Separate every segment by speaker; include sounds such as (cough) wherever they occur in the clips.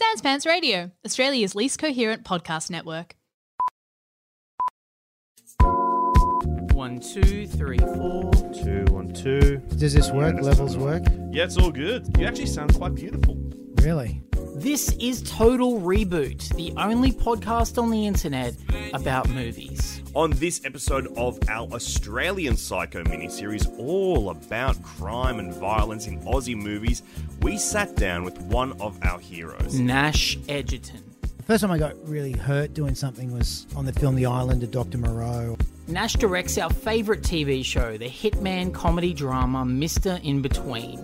Speaker 1: Sans Pants Radio, Australia's least coherent podcast network.
Speaker 2: One, two, three, four.
Speaker 3: Two, one, two.
Speaker 4: Does this work? Levels work?
Speaker 3: Yeah, it's all good. You actually sound quite beautiful.
Speaker 4: Really?
Speaker 2: This is Total Reboot, the only podcast on the internet about movies.
Speaker 3: On this episode of our Australian Psycho miniseries, all about crime and violence in Aussie movies, we sat down with one of our heroes.
Speaker 2: Nash Edgerton.
Speaker 4: The first time I got really hurt doing something was on the film The Island of Dr. Moreau.
Speaker 2: Nash directs our favourite TV show, the hitman comedy drama Mr. In Between,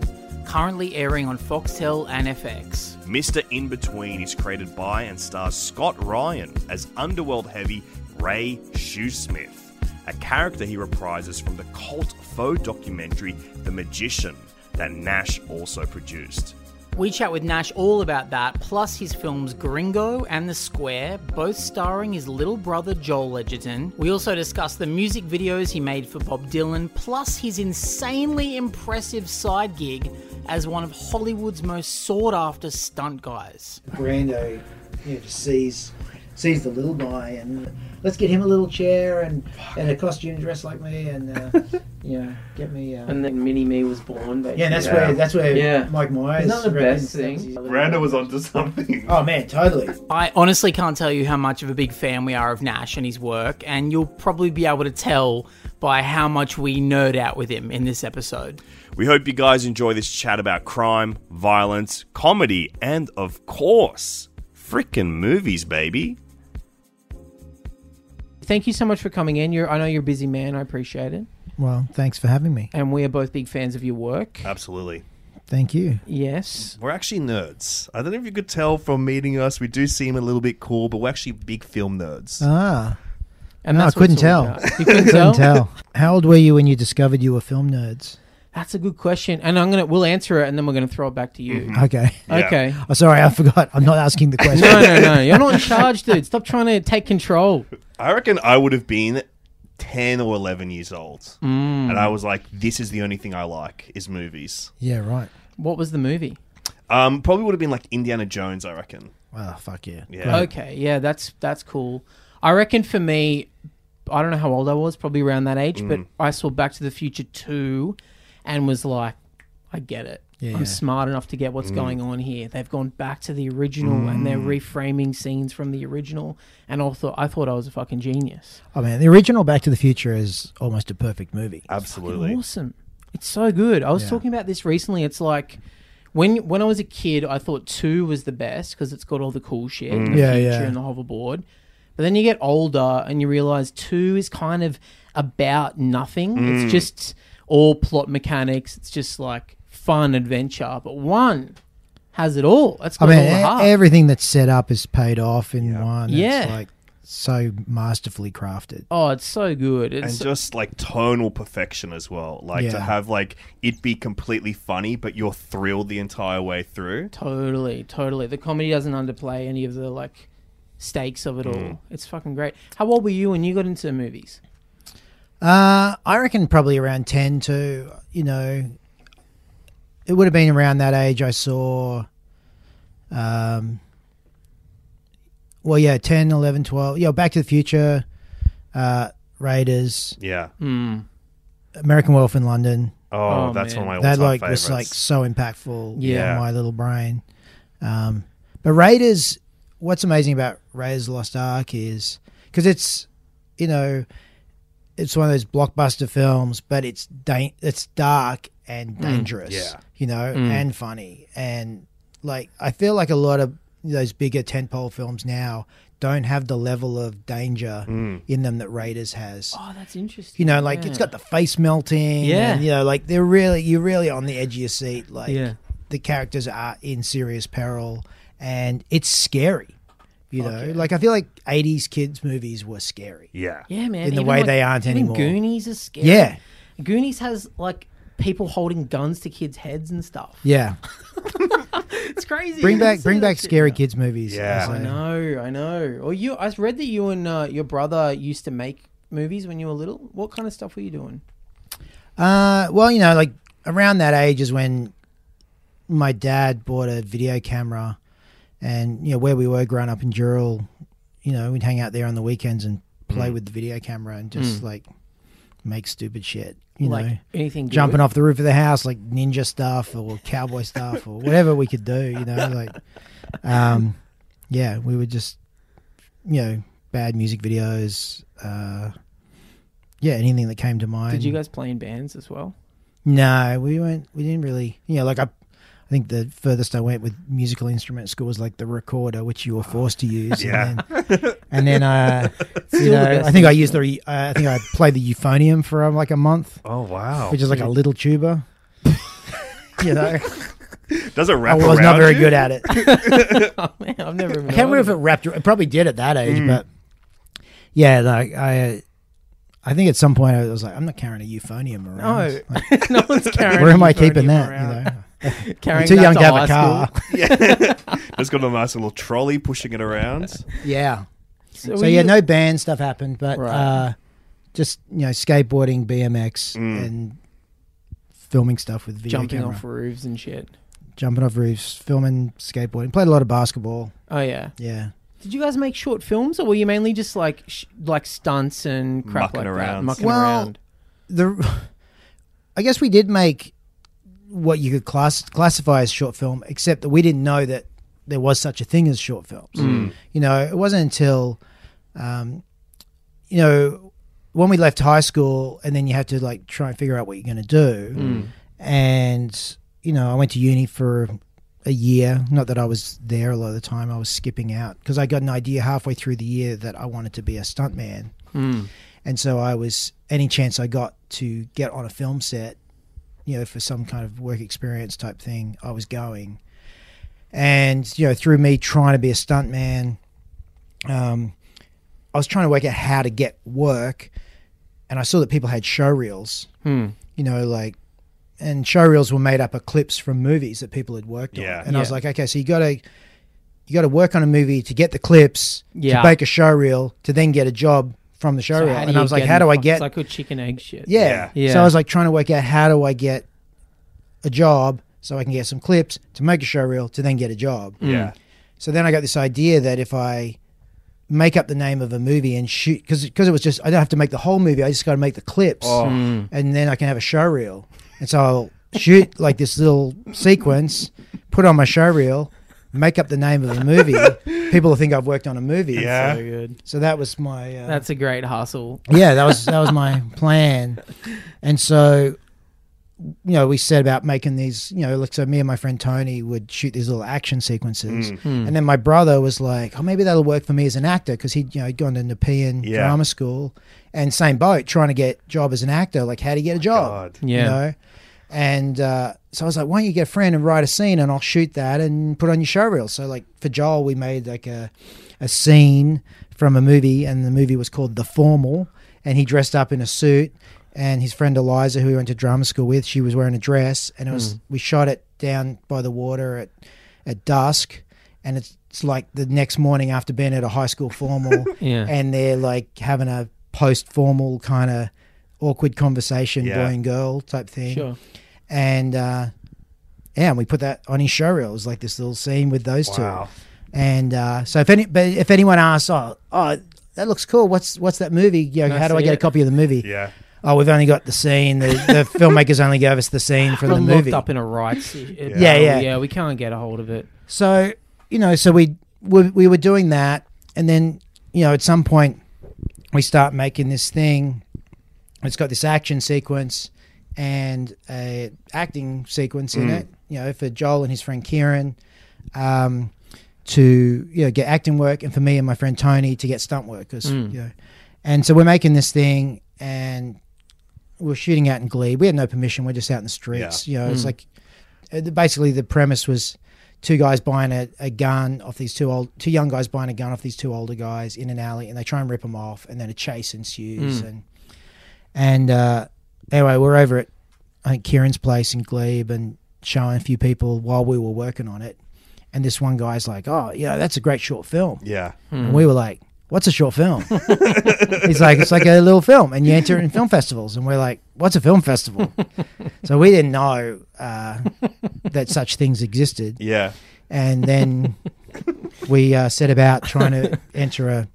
Speaker 2: currently airing on Foxtel and FX.
Speaker 3: Mr. In Between is created by and stars Scott Ryan as underworld heavy Ray Shoesmith, a character he reprises from the cult faux documentary The Magician that Nash also produced.
Speaker 2: We chat with Nash all about that, plus his films Gringo and The Square, both starring his little brother Joel Edgerton. We also discuss the music videos he made for Bob Dylan, plus his insanely impressive side gig as one of Hollywood's most sought after stunt guys.
Speaker 4: Brando, you know, just sees sees the little guy and let's get him a little chair and, and a costume dress like me and uh, (laughs) you know get me. Uh,
Speaker 5: And then Mini Me was born. Basically.
Speaker 4: yeah, that's
Speaker 3: Yeah.
Speaker 4: where that's where
Speaker 5: Yeah.
Speaker 4: Mike Myers.
Speaker 5: Isn't that the best thing?
Speaker 4: he's-
Speaker 3: Brando was onto something.
Speaker 4: Oh man, totally.
Speaker 2: I honestly can't tell you how much of a big fan we are of Nash and his work, and you'll probably be able to tell by how much we nerd out with him in this episode.
Speaker 3: We hope you guys enjoy this chat about crime, violence, comedy, and of course, frickin' movies, baby.
Speaker 5: Thank you so much for coming in. You're, I know you're a busy man. I appreciate it.
Speaker 4: Well, thanks for having me.
Speaker 5: And we are both big fans of your work.
Speaker 3: Absolutely.
Speaker 4: Thank you.
Speaker 5: Yes.
Speaker 3: We're actually nerds. I don't know if you could tell from meeting us. We do seem a little bit cool, but we're actually big film nerds.
Speaker 4: Ah,
Speaker 5: And
Speaker 4: no, I
Speaker 5: that's what
Speaker 4: couldn't tell.
Speaker 5: about. You couldn't (laughs) tell?
Speaker 4: couldn't tell. How old were you when you discovered you were film nerds?
Speaker 5: That's a good question. And I'm gonna we'll answer it and then we're gonna throw it back to you.
Speaker 4: Okay.
Speaker 3: Yeah. (laughs)
Speaker 5: Okay.
Speaker 4: Oh, sorry, I forgot. I'm not asking the (laughs) question.
Speaker 5: No, no, no. You're not in charge, dude. Stop trying to take control.
Speaker 3: I reckon I would have been 10 or 11 years old.
Speaker 5: Mm.
Speaker 3: And I was like, this is the only thing I like is movies.
Speaker 4: Yeah, right.
Speaker 5: What was the movie?
Speaker 3: Um, probably would have been like Indiana Jones, I reckon.
Speaker 4: Oh, fuck yeah.
Speaker 3: Yeah.
Speaker 5: Okay, yeah, that's that's cool. I reckon for me, I don't know how old I was, probably around that age,
Speaker 3: Mm.
Speaker 5: but I saw Back to the Future two, and was like, I get it.
Speaker 4: Yeah.
Speaker 5: I'm smart enough to get what's
Speaker 3: Mm.
Speaker 5: going on here. They've gone back to the original and they're mm. reframing scenes from the original, and I thought I thought I was a fucking genius.
Speaker 4: Oh man, the original Back to the Future is almost a perfect movie.
Speaker 3: Absolutely.
Speaker 5: Awesome. It's so good. I was
Speaker 4: Yeah.
Speaker 5: talking about this recently. It's like when when I was a kid, I thought two was the best because it's got all the cool shit and mm. the
Speaker 4: Yeah,
Speaker 5: future
Speaker 4: yeah.
Speaker 5: and the hoverboard. But then you get older and you realize two is kind of about nothing. It's mm. just all plot mechanics. It's just like fun adventure. But one has it all. That's
Speaker 4: I
Speaker 5: got
Speaker 4: mean,
Speaker 5: all the heart.
Speaker 4: everything that's set up is paid off in
Speaker 3: Yeah.
Speaker 4: one.
Speaker 5: Yeah.
Speaker 4: It's like so masterfully crafted.
Speaker 5: oh, it's so good.
Speaker 3: and
Speaker 5: It's
Speaker 3: just like tonal perfection as well. Like to have like it be completely funny, but you're thrilled the entire way through.
Speaker 5: Totally, totally. The comedy doesn't underplay any of the like stakes of it
Speaker 3: Mm.
Speaker 5: all. It's fucking great. How old were you when you got into movies?
Speaker 4: Uh, I reckon probably around 10 to, you know, it would have been around that age I saw, um, well, yeah, 10, 11, 12. Yeah, Back to the Future, uh, Raiders,
Speaker 3: Yeah.
Speaker 5: Hmm.
Speaker 4: American Wolf in London.
Speaker 3: Oh,
Speaker 5: Oh,
Speaker 3: that's
Speaker 5: man.
Speaker 3: one of my
Speaker 4: that
Speaker 3: all-time
Speaker 4: like
Speaker 3: favorites.
Speaker 4: was like so impactful
Speaker 5: Yeah.
Speaker 4: in my little brain. Um, but Raiders, what's amazing about Raiders Lost Ark is because it's you know it's one of those blockbuster films, but it's da- it's dark and dangerous,
Speaker 3: Yeah.
Speaker 4: you know,
Speaker 5: Mm.
Speaker 4: and funny and like I feel like a lot of those bigger tentpole films now don't have the level of danger
Speaker 3: Mm.
Speaker 4: in them that Raiders has
Speaker 5: Oh, that's interesting.
Speaker 4: you know, like
Speaker 5: Yeah.
Speaker 4: it's got the face melting.
Speaker 5: Yeah.
Speaker 4: and, you know, like they're really you're really on the edge of your seat. Like
Speaker 5: Yeah.
Speaker 4: the characters are in serious peril, and it's scary. You know,
Speaker 5: yeah.
Speaker 4: like I feel like '80s kids movies were scary.
Speaker 3: Yeah.
Speaker 5: Yeah, man.
Speaker 4: in the
Speaker 5: even,
Speaker 4: way
Speaker 5: like,
Speaker 4: they aren't
Speaker 5: even
Speaker 4: anymore.
Speaker 5: Goonies is scary.
Speaker 4: Yeah,
Speaker 5: Goonies has like people holding guns to kids' heads and stuff.
Speaker 4: yeah. (laughs) (laughs)
Speaker 5: It's crazy.
Speaker 4: Bring back bring back
Speaker 5: shit
Speaker 4: scary
Speaker 5: now.
Speaker 4: kids movies.
Speaker 3: Yeah.
Speaker 4: so-
Speaker 5: I know, I know. Or you? I read that you and uh, your brother used to make movies when you were little. What kind of stuff were you doing?
Speaker 4: Uh, well, you know, like around that age is when my dad bought a video camera, and you know where we were growing up in Dural, you know we'd hang out there on the weekends and play
Speaker 3: Mm.
Speaker 4: with the video camera and just
Speaker 5: Mm.
Speaker 4: like make stupid shit. You
Speaker 5: like
Speaker 4: know,
Speaker 5: anything
Speaker 4: jumping off the roof of the house like ninja stuff or cowboy (laughs) stuff or whatever we could do. You know, like um, yeah, we were just you know bad music videos. Uh, yeah, anything that came to mind.
Speaker 5: Did you guys play in bands as well?
Speaker 4: No, we went. We didn't really. You know, like I think the furthest I went with musical instrument school was like the recorder, which you were forced to use.
Speaker 3: Yeah.
Speaker 4: And then, and then uh, you (laughs)
Speaker 5: Still the
Speaker 4: know, I think I used the. Uh, I think I played the euphonium for um, like a month,
Speaker 3: Oh wow!
Speaker 4: which is like a little tuba. (laughs) you know,
Speaker 3: Does it wrap
Speaker 4: I
Speaker 3: wrap
Speaker 4: was not very
Speaker 3: you?
Speaker 4: good at it. I (laughs)
Speaker 5: oh man, I've never. Even
Speaker 4: can't remember if it wrapped. It probably did at that age,
Speaker 3: Mm.
Speaker 4: but yeah, like I. I think at some point I was like, I'm not carrying a euphonium around.
Speaker 5: No,
Speaker 4: Like,
Speaker 5: no one's carrying.
Speaker 4: where am
Speaker 5: a
Speaker 4: I keeping
Speaker 5: euphonium
Speaker 4: that?
Speaker 5: Around.
Speaker 4: You know,
Speaker 5: Carrying
Speaker 4: too young to have a car.
Speaker 5: school. (laughs)
Speaker 3: Yeah. Just got a nice little trolley pushing it around.
Speaker 4: Yeah.
Speaker 5: So,
Speaker 4: So yeah,
Speaker 5: you-
Speaker 4: no band stuff happened, but
Speaker 5: Right.
Speaker 4: uh, just you know, skateboarding, BMX,
Speaker 3: Mm.
Speaker 4: and filming stuff with video
Speaker 5: jumping
Speaker 4: camera,
Speaker 5: off roofs and shit.
Speaker 4: jumping off roofs, filming, skateboarding. Played a lot of basketball.
Speaker 5: Oh yeah.
Speaker 4: Yeah,
Speaker 5: Did you guys make short films, or were you mainly just like sh- like stunts and crap
Speaker 3: Mucking
Speaker 5: like that,
Speaker 3: around.
Speaker 5: mucking
Speaker 4: Well,
Speaker 5: around?
Speaker 4: the (laughs) I guess we did make what you could class classify as short film, except that we didn't know that there was such a thing as short films.
Speaker 3: Mm.
Speaker 4: You know, it wasn't until, um, you know, when we left high school, and then you had to like try and figure out what you're going to do.
Speaker 5: Mm.
Speaker 4: and you know i went to uni for a year not that i was there a lot of the time i was skipping out because i got an idea halfway through the year that i wanted to be a stuntman
Speaker 5: Mm.
Speaker 4: and so i was any chance i got to get on a film set you know for some kind of work experience type thing i was going and you know through me trying to be a stuntman um, i was trying to work out how to get work and i saw that people had show reels
Speaker 5: Hmm.
Speaker 4: you know, like, and show reels were made up of clips from movies that people had worked
Speaker 3: Yeah.
Speaker 4: on. And I was like, okay, so you got to, you got to work on a movie to get the clips
Speaker 5: Yeah.
Speaker 4: to make a show reel to then get a job from the show
Speaker 5: So
Speaker 4: reel. And I was like, how do I get?
Speaker 5: It's like a chicken egg shit.
Speaker 4: yeah.
Speaker 5: Yeah.
Speaker 4: So I was like trying to work out how do I get a job so I can get some clips to make a show reel to then get a job.
Speaker 3: Yeah.
Speaker 4: So then I got this idea that if I make up the name of a movie and shoot, because because it was just I don't have to make the whole movie. I just got to make the clips
Speaker 3: Oh.
Speaker 5: Mm.
Speaker 4: and then I can have a show reel. And so I'll shoot like this little sequence, put on my show reel, make up the name of the movie. (laughs) People will think I've worked on a movie.
Speaker 3: Yeah.
Speaker 5: So good.
Speaker 4: So that was my uh,
Speaker 5: That's a great hustle.
Speaker 4: yeah, that was that was my plan. And so you know, we set about making these, you know, like so me and my friend Tony would shoot these little action sequences.
Speaker 3: Mm.
Speaker 5: Hmm.
Speaker 4: And then my brother was like, "Oh, maybe that'll work for me as an actor," because he'd you know he'd gone to Nepean
Speaker 3: Yeah.
Speaker 4: drama school, and same boat, trying to get job as an actor. Like, how do you get a job?
Speaker 3: God.
Speaker 5: Yeah.
Speaker 4: You know? And uh, so I was like, "Why don't you get a friend and write a scene, and I'll shoot that and put on your show reel." So like for Joel, we made like a a scene from a movie, and the movie was called The Formal, and he dressed up in a suit. And his friend Eliza, who he went to drama school with, she was wearing a dress, and it was we shot it down by the water at at dusk, and it's, it's like the next morning after being at a high school formal, (laughs)
Speaker 5: Yeah.
Speaker 4: and they're like having a post formal kind of awkward conversation,
Speaker 3: Yeah.
Speaker 4: boy and girl type thing,
Speaker 5: Sure.
Speaker 4: And uh, yeah, and we put that on his show reel. It was like this little scene with those
Speaker 3: Wow.
Speaker 4: two, and uh, so if any, but if anyone asks, oh, oh, that looks cool. What's what's that movie? You know, how do I
Speaker 5: see
Speaker 4: get a copy of the movie?
Speaker 3: Yeah.
Speaker 4: Oh, we've only got the scene. The, the (laughs) filmmakers only gave us the scene from the
Speaker 5: I'm
Speaker 4: movie.
Speaker 5: locked up in a rights. Yeah,
Speaker 4: Yeah, yeah.
Speaker 5: yeah. We can't get a hold of it.
Speaker 4: So you know, so we we, we were doing that, and then you know, at some point, we start making this thing. It's got this action sequence and a acting sequence in
Speaker 3: Mm.
Speaker 4: it. You know, for Joel and his friend Kieran, um, to you know get acting work, and for me and my friend Tony to get stunt work. 'cause,
Speaker 5: Mm.
Speaker 4: you know, and so we're making this thing, and we're shooting out in Glebe. We had no permission. We're just out in the streets. Yeah. You know, it's
Speaker 5: Mm.
Speaker 4: like uh, basically the premise was two guys buying a, a gun off these two old two young guys buying a gun off these two older guys in an alley and they try and rip them off and then a chase ensues
Speaker 5: Mm.
Speaker 4: and and uh, anyway we're over at I think Kieran's place in Glebe and showing a few people while we were working on it. And this one guy's like oh yeah that's a great short film.
Speaker 3: Yeah.
Speaker 4: and we were like what's a short film? (laughs) He's like it's like a little film. And you enter it in film festivals and we're like what's a film festival? (laughs) So we didn't know uh, that such things existed.
Speaker 3: Yeah.
Speaker 4: and then we uh, set about trying to (laughs) enter a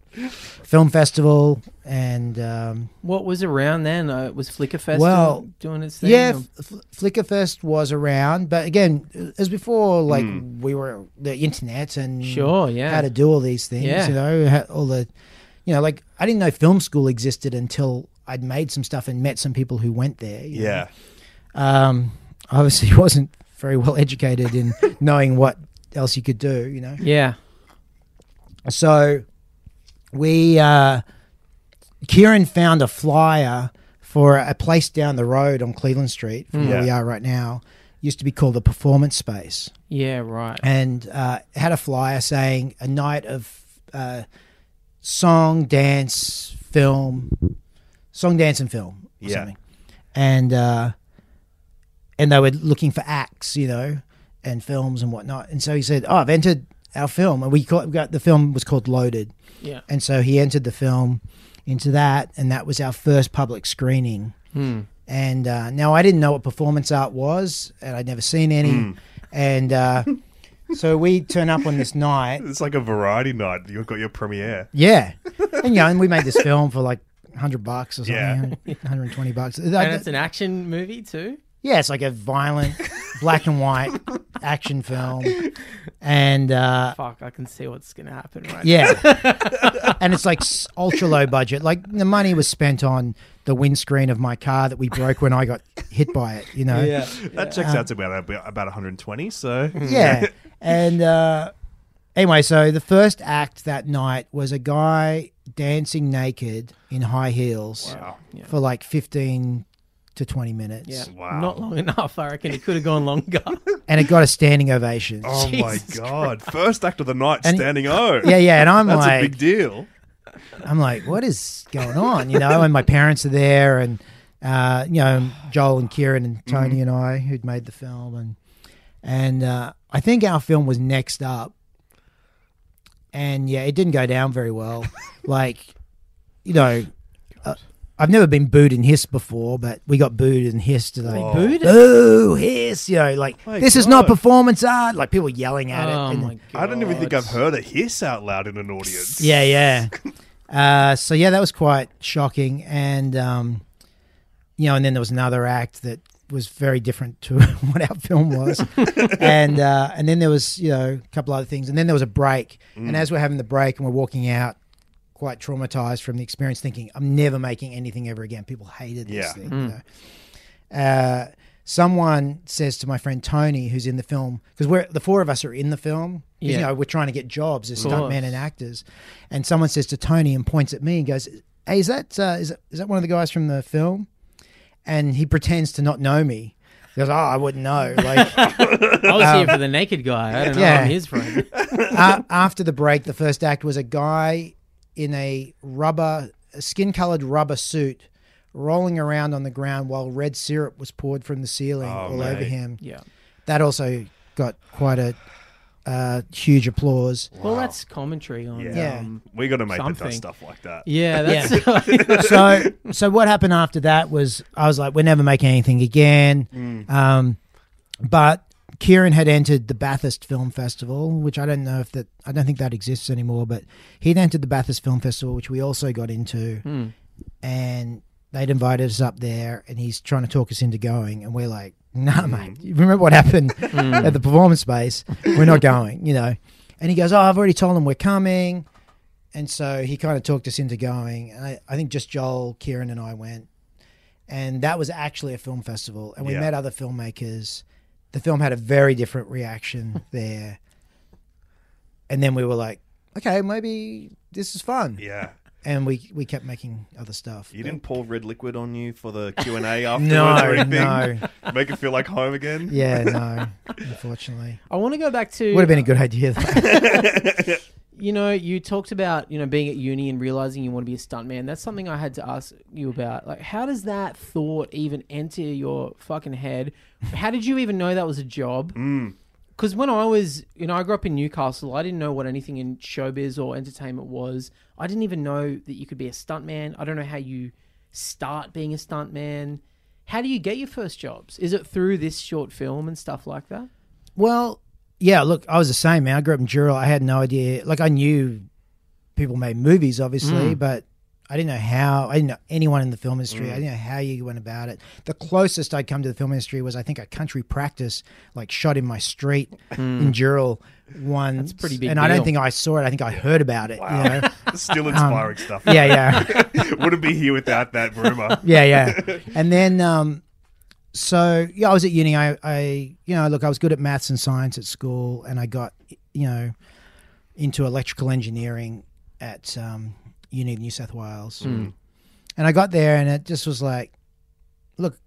Speaker 4: film festival, and um,
Speaker 5: What was around then? Uh, was Flickerfest
Speaker 4: Well,
Speaker 5: doing, doing its thing?
Speaker 4: yeah, F- F- Flickerfest was around, but again, as before, like
Speaker 3: Hmm.
Speaker 4: we were the internet and
Speaker 5: sure, yeah.
Speaker 4: how to do all these things.
Speaker 5: Yeah.
Speaker 4: You know, ha- all the, you know, like I didn't know film school existed until I'd made some stuff and met some people who went there. you know.
Speaker 3: Yeah.
Speaker 4: Um, obviously, (laughs) wasn't very well educated in knowing what else you could do. You know.
Speaker 5: yeah.
Speaker 4: So we uh Kieran found a flyer for a place down the road on Cleveland Street from where
Speaker 3: Yeah.
Speaker 4: we are right now. Used to be called the Performance Space,
Speaker 5: Yeah, right.
Speaker 4: and uh, had a flyer saying a night of uh, song, dance, film, song, dance, and film, or
Speaker 3: Yeah.
Speaker 4: something. And uh, and they were looking for acts, you know, and films and whatnot. And so he said, "Oh, I've entered our film," and we call, we got the film was called Loaded.
Speaker 5: Yeah.
Speaker 4: And so he entered the film into that, and that was our first public screening.
Speaker 5: Hmm.
Speaker 4: And uh, now I didn't know what performance art was, and I'd never seen any. And uh, (laughs) so we turn up on this night.
Speaker 3: It's like a variety night. You've got your premiere.
Speaker 4: Yeah. And, you know, and we made this film for like 100 bucks or something,
Speaker 3: Yeah.
Speaker 4: 120 bucks.
Speaker 5: And it's an action movie too.
Speaker 4: Yeah, it's like a violent black and white action film. And uh,
Speaker 5: Fuck, I can see what's gonna happen right
Speaker 4: Yeah. (laughs) and it's like s- ultra low budget. Like the money was spent on the windscreen of my car that we broke when I got hit by it, you know?
Speaker 5: Yeah.
Speaker 3: That checks out to about about 120. So (laughs)
Speaker 4: Yeah. and uh, anyway, so the first act that night was a guy dancing naked in high heels
Speaker 3: Wow.
Speaker 5: Yeah.
Speaker 4: for like 15 to 20 minutes.
Speaker 5: Yeah.
Speaker 3: Wow.
Speaker 5: Not long enough. I reckon it could have gone longer. (laughs)
Speaker 4: And it got a standing ovation.
Speaker 3: Oh my
Speaker 5: Jesus
Speaker 3: god! First act of the night,
Speaker 4: And-
Speaker 3: standing O. (laughs)
Speaker 4: Yeah, yeah. And I'm
Speaker 3: That's
Speaker 4: like,
Speaker 3: a big deal.
Speaker 4: I'm like, what is going on? You know, and my parents are there, and uh, you know, Joel and Kieran and Tony and I, who'd made the film, and and uh, I think our film was next up, and yeah, it didn't go down very well. (laughs) like, you know. I've never been booed and hissed before, but we got booed and hissed today.
Speaker 3: Whoa.
Speaker 5: Booed?
Speaker 4: Boo, hiss, you know, like
Speaker 3: My
Speaker 4: this is not
Speaker 3: God.
Speaker 4: performance art. Like people yelling at
Speaker 5: oh
Speaker 4: it. and-
Speaker 5: my god.
Speaker 3: I don't even think I've heard a hiss out loud in an audience. (laughs)
Speaker 4: Yeah, yeah. (laughs) uh, so yeah, that was quite shocking, and um, you know, and then there was another act that was very different to (laughs) what our film was, and uh, and then there was you know a couple other things, and then there was a break, and as we're having the break and we're walking out, quite traumatized from the experience, thinking I'm never making anything ever again. People hated this
Speaker 3: Yeah.
Speaker 4: thing. You know? uh, someone says to my friend Tony, who's in the film, because we're the four of us are in the film.
Speaker 5: Yeah.
Speaker 4: You know, we're trying to get jobs as stuntmen and actors. And someone says to Tony and points at me and goes, "Hey, is that uh, is that, is that one of the guys from the film?" And he pretends to not know me. He goes, "Oh, I wouldn't know." (laughs) Like
Speaker 5: I was here for the naked guy. I don't know.
Speaker 4: Yeah.
Speaker 5: I'm his friend.
Speaker 4: uh, after the break, the first act was a guy in a rubber, skin colored rubber suit, rolling around on the ground while red syrup was poured from the ceiling
Speaker 3: Oh,
Speaker 4: all
Speaker 3: mate.
Speaker 4: over him.
Speaker 5: Yeah.
Speaker 4: That also got quite a uh, huge applause.
Speaker 5: Well, that's commentary on.
Speaker 3: Yeah.
Speaker 4: Yeah.
Speaker 5: Um,
Speaker 3: We got to make
Speaker 5: Something.
Speaker 3: the stuff like that.
Speaker 5: yeah. (laughs) That's. (laughs)
Speaker 4: so so what happened after that was I was like, we're never making anything again. Um, but Kieran had entered the Bathurst Film Festival, which I don't know if that I don't think that exists anymore, but he'd entered the Bathurst Film Festival, which we also got into,
Speaker 5: Hmm.
Speaker 4: and they'd invited us up there, and he's trying to talk us into going, and we're like, nah, mate, you remember what happened (laughs) at the performance space? We're not going, you know. And he goes, oh, I've already told them we're coming. And so he kind of talked us into going. And I, I think just Joel, Kieran, and I went. And that was actually a film festival. And we
Speaker 3: Yeah.
Speaker 4: met other filmmakers. The film had a very different reaction (laughs) there. And then we were like, okay, maybe this is fun.
Speaker 3: Yeah.
Speaker 4: And we, we kept making other stuff.
Speaker 3: You didn't pour red liquid on you for the Q and A (laughs) afterwards
Speaker 4: No,
Speaker 3: or anything?
Speaker 4: no. (laughs)
Speaker 3: Make it feel like home again.
Speaker 4: Yeah, no, unfortunately.
Speaker 5: I want to go back to.
Speaker 4: Would have been a good idea, though.
Speaker 5: You know, you talked about you know being at uni and realizing you want to be a stuntman. That's something I had to ask you about. Like, how does that thought even enter your fucking head? How did you even know that was a job?
Speaker 3: Mm.
Speaker 5: Because when I was, you know, I grew up in Newcastle. I didn't know what anything in showbiz or entertainment was. I didn't even know that you could be a stuntman. I don't know how you start being a stuntman. How do you get your first jobs? Is it through this short film and stuff like that?
Speaker 4: Well, yeah, look, I was the same, man. I grew up in Dural. I had no idea. Like, I knew people made movies, obviously, mm. but I didn't know how. I didn't know anyone in the film industry. I mm. didn't know how you went about it. The closest I'd come to the film industry was, I think, a country practice, like shot in my street mm. in Dural. One,
Speaker 5: That's pretty big
Speaker 4: and I don't think I saw it. I think I heard about it. You know? (laughs)
Speaker 3: Still um, inspiring stuff.
Speaker 4: yeah, yeah. (laughs)
Speaker 3: Wouldn't be here without that rumor.
Speaker 4: yeah, yeah. And then, um, so yeah, I was at uni. I, I, you know, look, I was good at maths and science at school, and I got, you know, into electrical engineering at um, Uni of New South Wales. And I got there, and it just was like, look,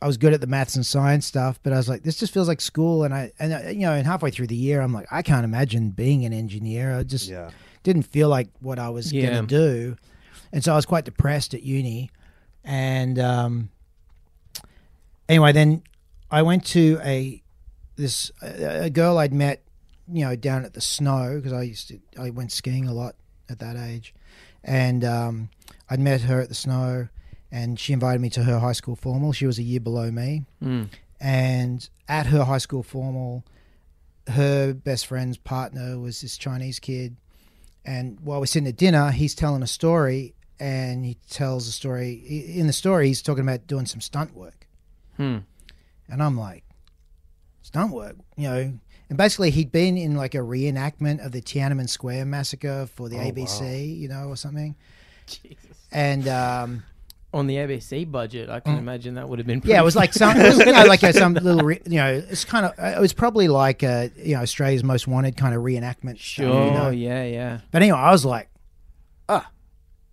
Speaker 4: I was good at the maths and science stuff, but I was like, this just feels like school. And I, and uh, you know, and halfway through the year, I'm like, I can't imagine being an engineer. I just
Speaker 3: Yeah.
Speaker 4: didn't feel like what I was
Speaker 5: Yeah.
Speaker 4: going to do, and so I was quite depressed at uni. And um, anyway, then I went to a this a, a girl I'd met, you know, down at the snow because I used to I went skiing a lot at that age, and um, I'd met her at the snow, and she invited me to her high school formal. She was a year below me,
Speaker 5: Mm.
Speaker 4: and at her high school formal, her best friend's partner was this Chinese kid. And while we're sitting at dinner, he's telling a story, and he tells a story. In the story, he's talking about doing some stunt work,
Speaker 5: Hmm.
Speaker 4: and I'm like, stunt work, you know. And basically, he'd been in like a reenactment of the Tiananmen Square massacre for the ABC, you know, or something. Jesus. And um,
Speaker 5: On the ABC budget, I can imagine that would have been. Pretty
Speaker 4: Mm. yeah, it was like some, it was, (laughs) you know, like a, some little, re, you know, it's kind of, it was probably like a, you know, Australia's Most Wanted kind of reenactment. stuff,
Speaker 5: Sure.
Speaker 4: you know?
Speaker 5: Yeah. Yeah.
Speaker 4: But anyway, I was like, ah,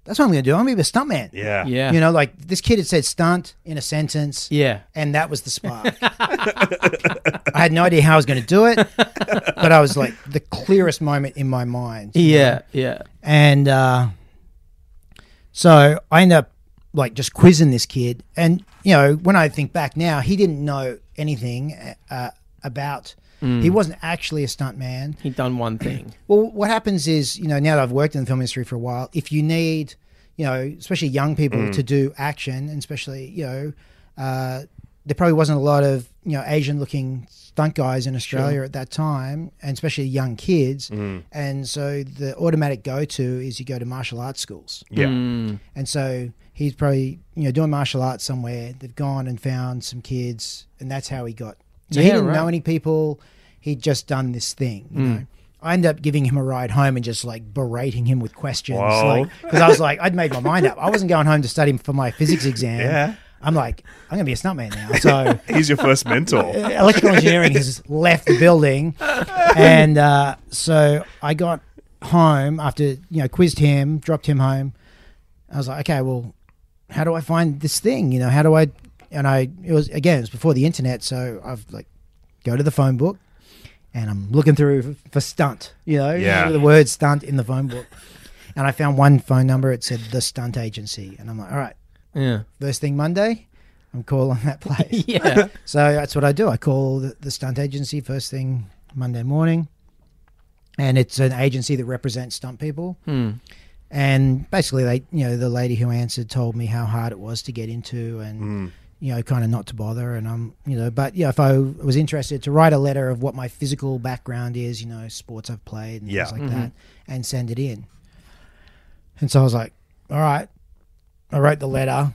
Speaker 4: that's what I'm going to do. I'm going to be a stuntman.
Speaker 3: Yeah.
Speaker 5: Yeah.
Speaker 4: You know, like this kid had said stunt in a sentence,
Speaker 5: Yeah.
Speaker 4: and that was the spark. (laughs) I had no idea how I was going to do it, (laughs) but I was like the clearest moment in my mind.
Speaker 5: Yeah. Yeah.
Speaker 4: And uh, so I ended up like just quizzing this kid. And, you know, when I think back now, he didn't know anything uh, about, he wasn't actually a stunt man.
Speaker 5: He'd done one thing. (clears throat)
Speaker 4: Well, what happens is, you know, now that I've worked in the film industry for a while, if you need, you know, especially young people to do action, and especially, you know, uh, there probably wasn't a lot of, you know, Asian looking stunt guys in Australia at that time, and especially young kids. And so the automatic go to is you go to martial arts schools.
Speaker 3: Yeah.
Speaker 5: Mm.
Speaker 4: And so he's probably, you know, doing martial arts somewhere. They've gone and found some kids, and that's how he got. So he didn't
Speaker 5: right.
Speaker 4: know any people. He'd just done this thing, you know. I ended up giving him a ride home and just like berating him with questions,
Speaker 3: Whoa.
Speaker 4: like because I was like, I'd made my mind up. I wasn't going home to study for my physics exam.
Speaker 3: Yeah.
Speaker 4: I'm like, I'm gonna be a stuntman now. So (laughs)
Speaker 3: He's your first mentor. (laughs)
Speaker 4: electrical engineering has left the building, and uh, so I got home after you know quizzed him, dropped him home. I was like, okay, well, how do I find this thing? You know, how do I? And I it was again, it was before the internet, so I've like go to the phone book, and I'm looking through for stunt. You know,
Speaker 3: Yeah.
Speaker 4: the word stunt in the phone book, and I found one phone number. It said the stunt agency, and I'm like, all right,
Speaker 5: Yeah.
Speaker 4: first thing Monday, I'm calling that (laughs) place. (laughs)
Speaker 5: Yeah.
Speaker 4: So that's what I do. I call the, the stunt agency first thing Monday morning, and it's an agency that represents stunt people.
Speaker 5: Hmm.
Speaker 4: And basically, they, you know, the lady who answered told me how hard it was to get into, and
Speaker 3: Mm.
Speaker 4: You know, kind of not to bother. And I'm, you know, but yeah, if I was interested to write a letter of what my physical background is, you know, sports I've played and
Speaker 3: Yeah.
Speaker 4: things like mm-hmm. that, and send it in. And so I was like, all right, I wrote the letter,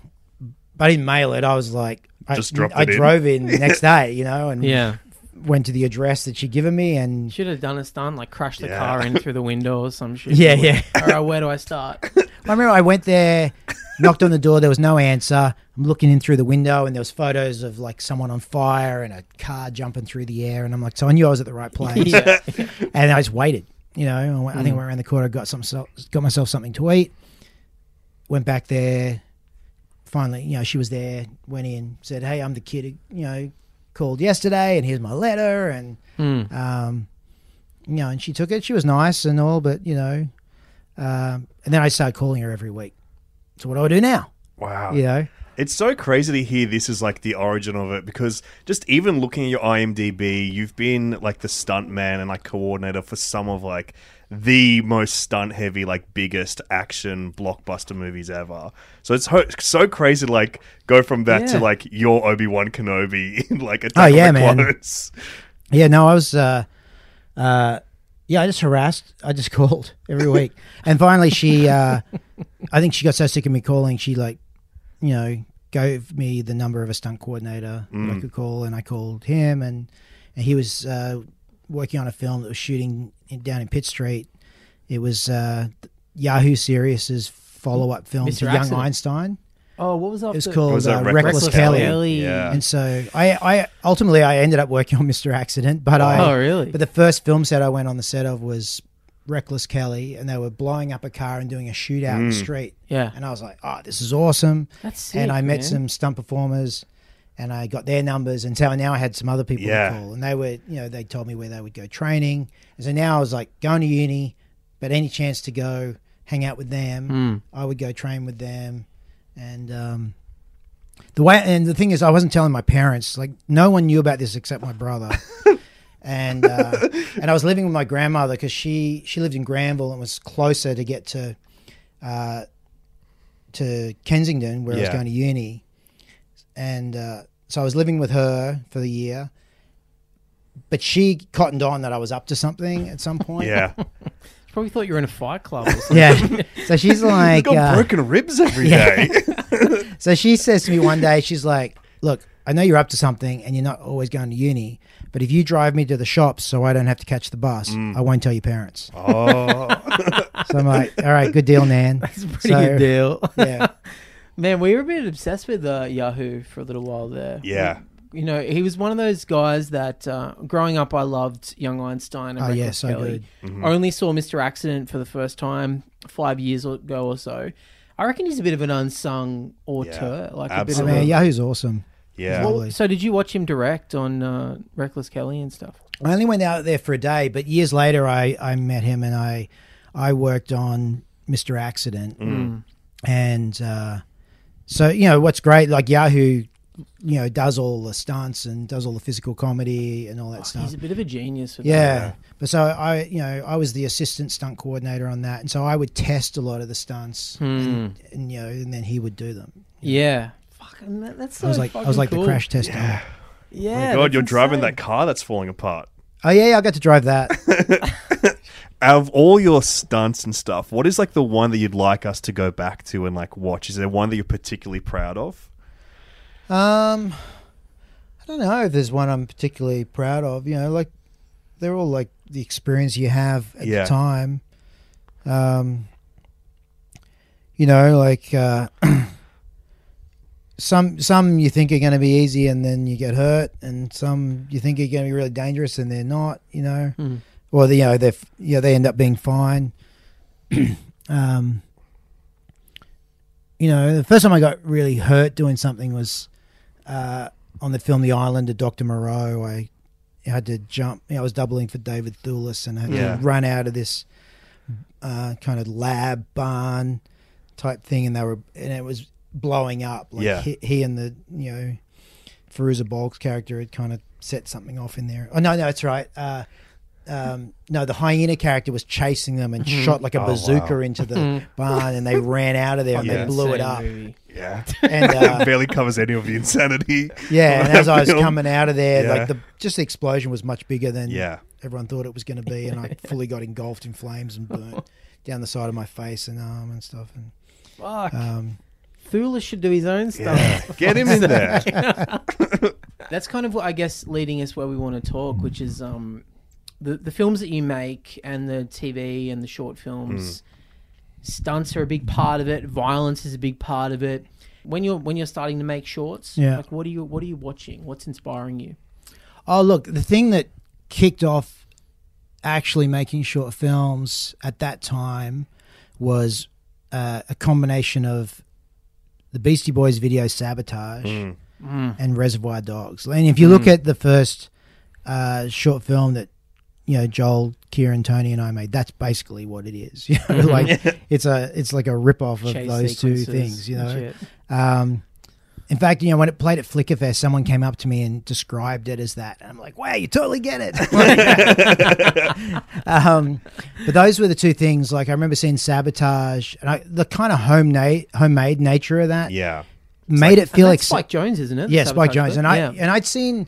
Speaker 4: but I didn't mail it. I was like,
Speaker 3: Just
Speaker 4: I,
Speaker 3: dropped
Speaker 4: I
Speaker 3: it in.
Speaker 4: drove in the (laughs) next day, you know, and
Speaker 5: Yeah.
Speaker 4: Went to the address that she'd given me, and
Speaker 5: Should have done a stunt, like crash the
Speaker 3: Yeah.
Speaker 5: car in through the window or some shit.
Speaker 4: Yeah, yeah.
Speaker 5: All right, uh, where do I start? (laughs)
Speaker 4: I remember I went there, knocked on the door, there was no answer. I'm looking in through the window, and there was photos of like someone on fire and a car jumping through the air, and I'm like, so I knew I was at the right place, (laughs)
Speaker 5: yeah. (laughs)
Speaker 4: and I just waited. You know, I, went, I think I mm. went around the corner, got some, got myself something to eat, went back there. Finally, you know, she was there. Went in, said, "Hey, I'm the kid who, you know, called yesterday, and here's my letter." And
Speaker 5: Hmm.
Speaker 4: um, you know, and she took it. She was nice and all, but you know, um, and then I started calling her every week. So what do I do now?
Speaker 3: Wow.
Speaker 4: You know,
Speaker 3: It's so crazy to hear this is like the origin of it because just even looking at your IMDb, you've been like the stunt man and like coordinator for some of like the most stunt heavy, like biggest action blockbuster movies ever. So it's ho- so crazy to like go from that to like your Obi Wan Kenobi (laughs) in like a
Speaker 4: Oh, yeah, (laughs) man.
Speaker 3: Clones.
Speaker 4: yeah. No, I was. Uh, uh, yeah, I just harassed. I just (laughs) called every week, and finally she, uh, I think she got so sick of me calling, she like, you know, gave me the number of a stunt coordinator that I could call, and I called him, and and he was uh, working on a film that was shooting in, down in Pitt Street. It was uh, Yahoo Serious's follow up film
Speaker 5: Mr.
Speaker 4: to Young Einstein.
Speaker 5: Oh, what was that?
Speaker 4: It was
Speaker 5: the-
Speaker 4: called
Speaker 3: Was
Speaker 4: uh,
Speaker 3: Reckless
Speaker 4: Reckless,
Speaker 3: Kelly?
Speaker 4: Kelly.
Speaker 3: Yeah.
Speaker 4: And so I, I ultimately I ended up working on (laughs) Mr. Accident, but I
Speaker 5: Oh, really?
Speaker 4: but the first film set I went on the set of was Reckless Kelly, and they were blowing up a car and doing a shootout in the street.
Speaker 5: Yeah.
Speaker 4: And I was like, oh, this is awesome.
Speaker 5: That's sick,
Speaker 4: and I met
Speaker 5: man.
Speaker 4: some stunt performers, and I got their numbers, and so now I had some other people
Speaker 3: Yeah.
Speaker 4: to call, and they were, you know, they told me where they would go training, and so now I was like going to uni, but any chance to go hang out with them,
Speaker 5: Hmm.
Speaker 4: I would go train with them, and um, the way and the thing is, I wasn't telling my parents. Like no one knew about this except my brother. (laughs) and uh, and I was living with my grandmother because she she lived in Granville and was closer to get to uh, to Kensington where I was going to uni. And uh, so I was living with her for the year. But she cottoned on that I was up to something at some point.
Speaker 3: Yeah. (laughs)
Speaker 5: She probably thought you were in a fight club. Or something.
Speaker 4: Yeah. (laughs) So she's (laughs) like,
Speaker 3: got
Speaker 4: uh,
Speaker 3: broken ribs every
Speaker 4: Yeah.
Speaker 3: day.
Speaker 4: So she says to me one day, she's like, "Look, I know you're up to something, and you're not always going to uni. But if you drive me to the shops, so I don't have to catch the bus, I won't tell your parents."
Speaker 3: oh.
Speaker 4: So I'm like, "All right, good deal, Nan."
Speaker 5: It's a pretty
Speaker 4: So,
Speaker 5: good deal.
Speaker 4: Yeah,
Speaker 5: Man, we were a bit obsessed with uh, Yahoo for a little while there.
Speaker 3: Yeah.
Speaker 5: You know, he was one of those guys that uh, growing up, I loved Young Einstein and
Speaker 4: Oh, yeah,
Speaker 5: Reckless
Speaker 4: so
Speaker 5: Kelly.
Speaker 4: good.
Speaker 3: Mm-hmm.
Speaker 5: Only saw Mr. Accident for the first time five years ago or so. I reckon he's a bit of an unsung auteur, like a bit
Speaker 4: Oh,
Speaker 3: absolutely.
Speaker 4: man, Yahoo's awesome.
Speaker 3: Yeah.
Speaker 4: Well,
Speaker 5: Well, so did you watch him direct on uh, Reckless Kelly and stuff?
Speaker 4: I only went out there for a day, but years later, I I met him and I I worked on Mister Accident, and uh, so you know what's great, like Yahoo, you know, does all the stunts and does all the physical comedy and all that oh, stuff.
Speaker 5: He's a bit of a genius. With
Speaker 4: Yeah.
Speaker 5: that.
Speaker 4: But so I, you know, I was the assistant stunt coordinator on that, and so I would test a lot of the stunts, and, hmm. and you know, and then he would do them.
Speaker 5: Yeah. Fucking, that, that's so
Speaker 4: I was like, I was like
Speaker 5: cool.
Speaker 4: the crash tester.
Speaker 3: Yeah.
Speaker 5: Yeah.
Speaker 3: Oh my God, you're driving that car that's falling apart.
Speaker 4: Oh yeah, yeah, I got to drive that. (laughs)
Speaker 3: Out of all your stunts and stuff, what is like the one that you'd like us to go back to and like watch? Is there one that you're particularly proud of?
Speaker 4: um, I don't know if there's one I'm particularly proud of. You know, like they're all like the experience you have at
Speaker 3: Yeah.
Speaker 4: the time. Um, you know, like uh, (clears throat) some some you think are going to be easy and then you get hurt, and some you think are going to be really dangerous and they're not. You know,
Speaker 5: Hmm.
Speaker 4: Or they, you know they you know they end up being fine. (clears throat) um, you know, the first time I got really hurt doing something was uh, on the film The Island of Doctor Moreau. I had to jump. You know, I was doubling for David Thewlis, and I had
Speaker 3: Yeah.
Speaker 4: to run out of this uh, kind of lab barn type thing, and they were and it was blowing up. Like
Speaker 3: Yeah.
Speaker 4: he, he and the you know Fairuza Balk's character had kind of set something off in there. Oh no, no, that's right. Uh, um, no, the hyena character was chasing them and shot like a
Speaker 3: Oh,
Speaker 4: bazooka
Speaker 3: wow.
Speaker 4: into the barn, and they (laughs) ran out of there and
Speaker 3: Yeah.
Speaker 4: they blew it up.
Speaker 5: movie.
Speaker 3: Yeah.
Speaker 4: And (laughs) uh,
Speaker 3: it barely covers any of the insanity.
Speaker 4: yeah, and as I was
Speaker 3: Film.
Speaker 4: coming out of there,
Speaker 3: Yeah.
Speaker 4: like the just the explosion was much bigger than
Speaker 3: Yeah.
Speaker 4: everyone thought it was going to be, and I (laughs) fully got engulfed in flames and burnt down the side of my face and arm and stuff. And
Speaker 5: Fuck.
Speaker 4: um,
Speaker 5: Thewlis should do his own stuff.
Speaker 3: Yeah. Get him in there.
Speaker 5: That's kind of what I guess leading us where we want to talk, which is um, the the films that you make and the TV and the short films. Stunts are a big part of it. Violence is a big part of it. When you're when you're starting to make shorts,
Speaker 4: Yeah.
Speaker 5: like what are you what are you watching? What's inspiring you?
Speaker 4: oh, look, the thing that kicked off actually making short films at that time was uh, a combination of the Beastie Boys video "Sabotage"
Speaker 3: Mm.
Speaker 4: and Reservoir Dogs. And if you look at the first uh, short film that you know Joel, Kieran, Tony, and I made, that's basically what it is. (laughs) You know, like it's a it's like a rip off of
Speaker 5: Chase
Speaker 4: those two things. You know. Um, in fact, you know, when it played at Flickerfest, someone came up to me and described it as that. And I'm like, wow, you totally get it. (laughs) um, but those were the two things. Like, I remember seeing Sabotage, and I, the kind of home na- homemade nature of that
Speaker 3: Yeah.
Speaker 4: made it feel like
Speaker 5: Spike Jonze, isn't it?
Speaker 4: yeah,
Speaker 5: The
Speaker 4: Spike
Speaker 5: Jonze,
Speaker 4: and I
Speaker 5: yeah.
Speaker 4: and I'd seen,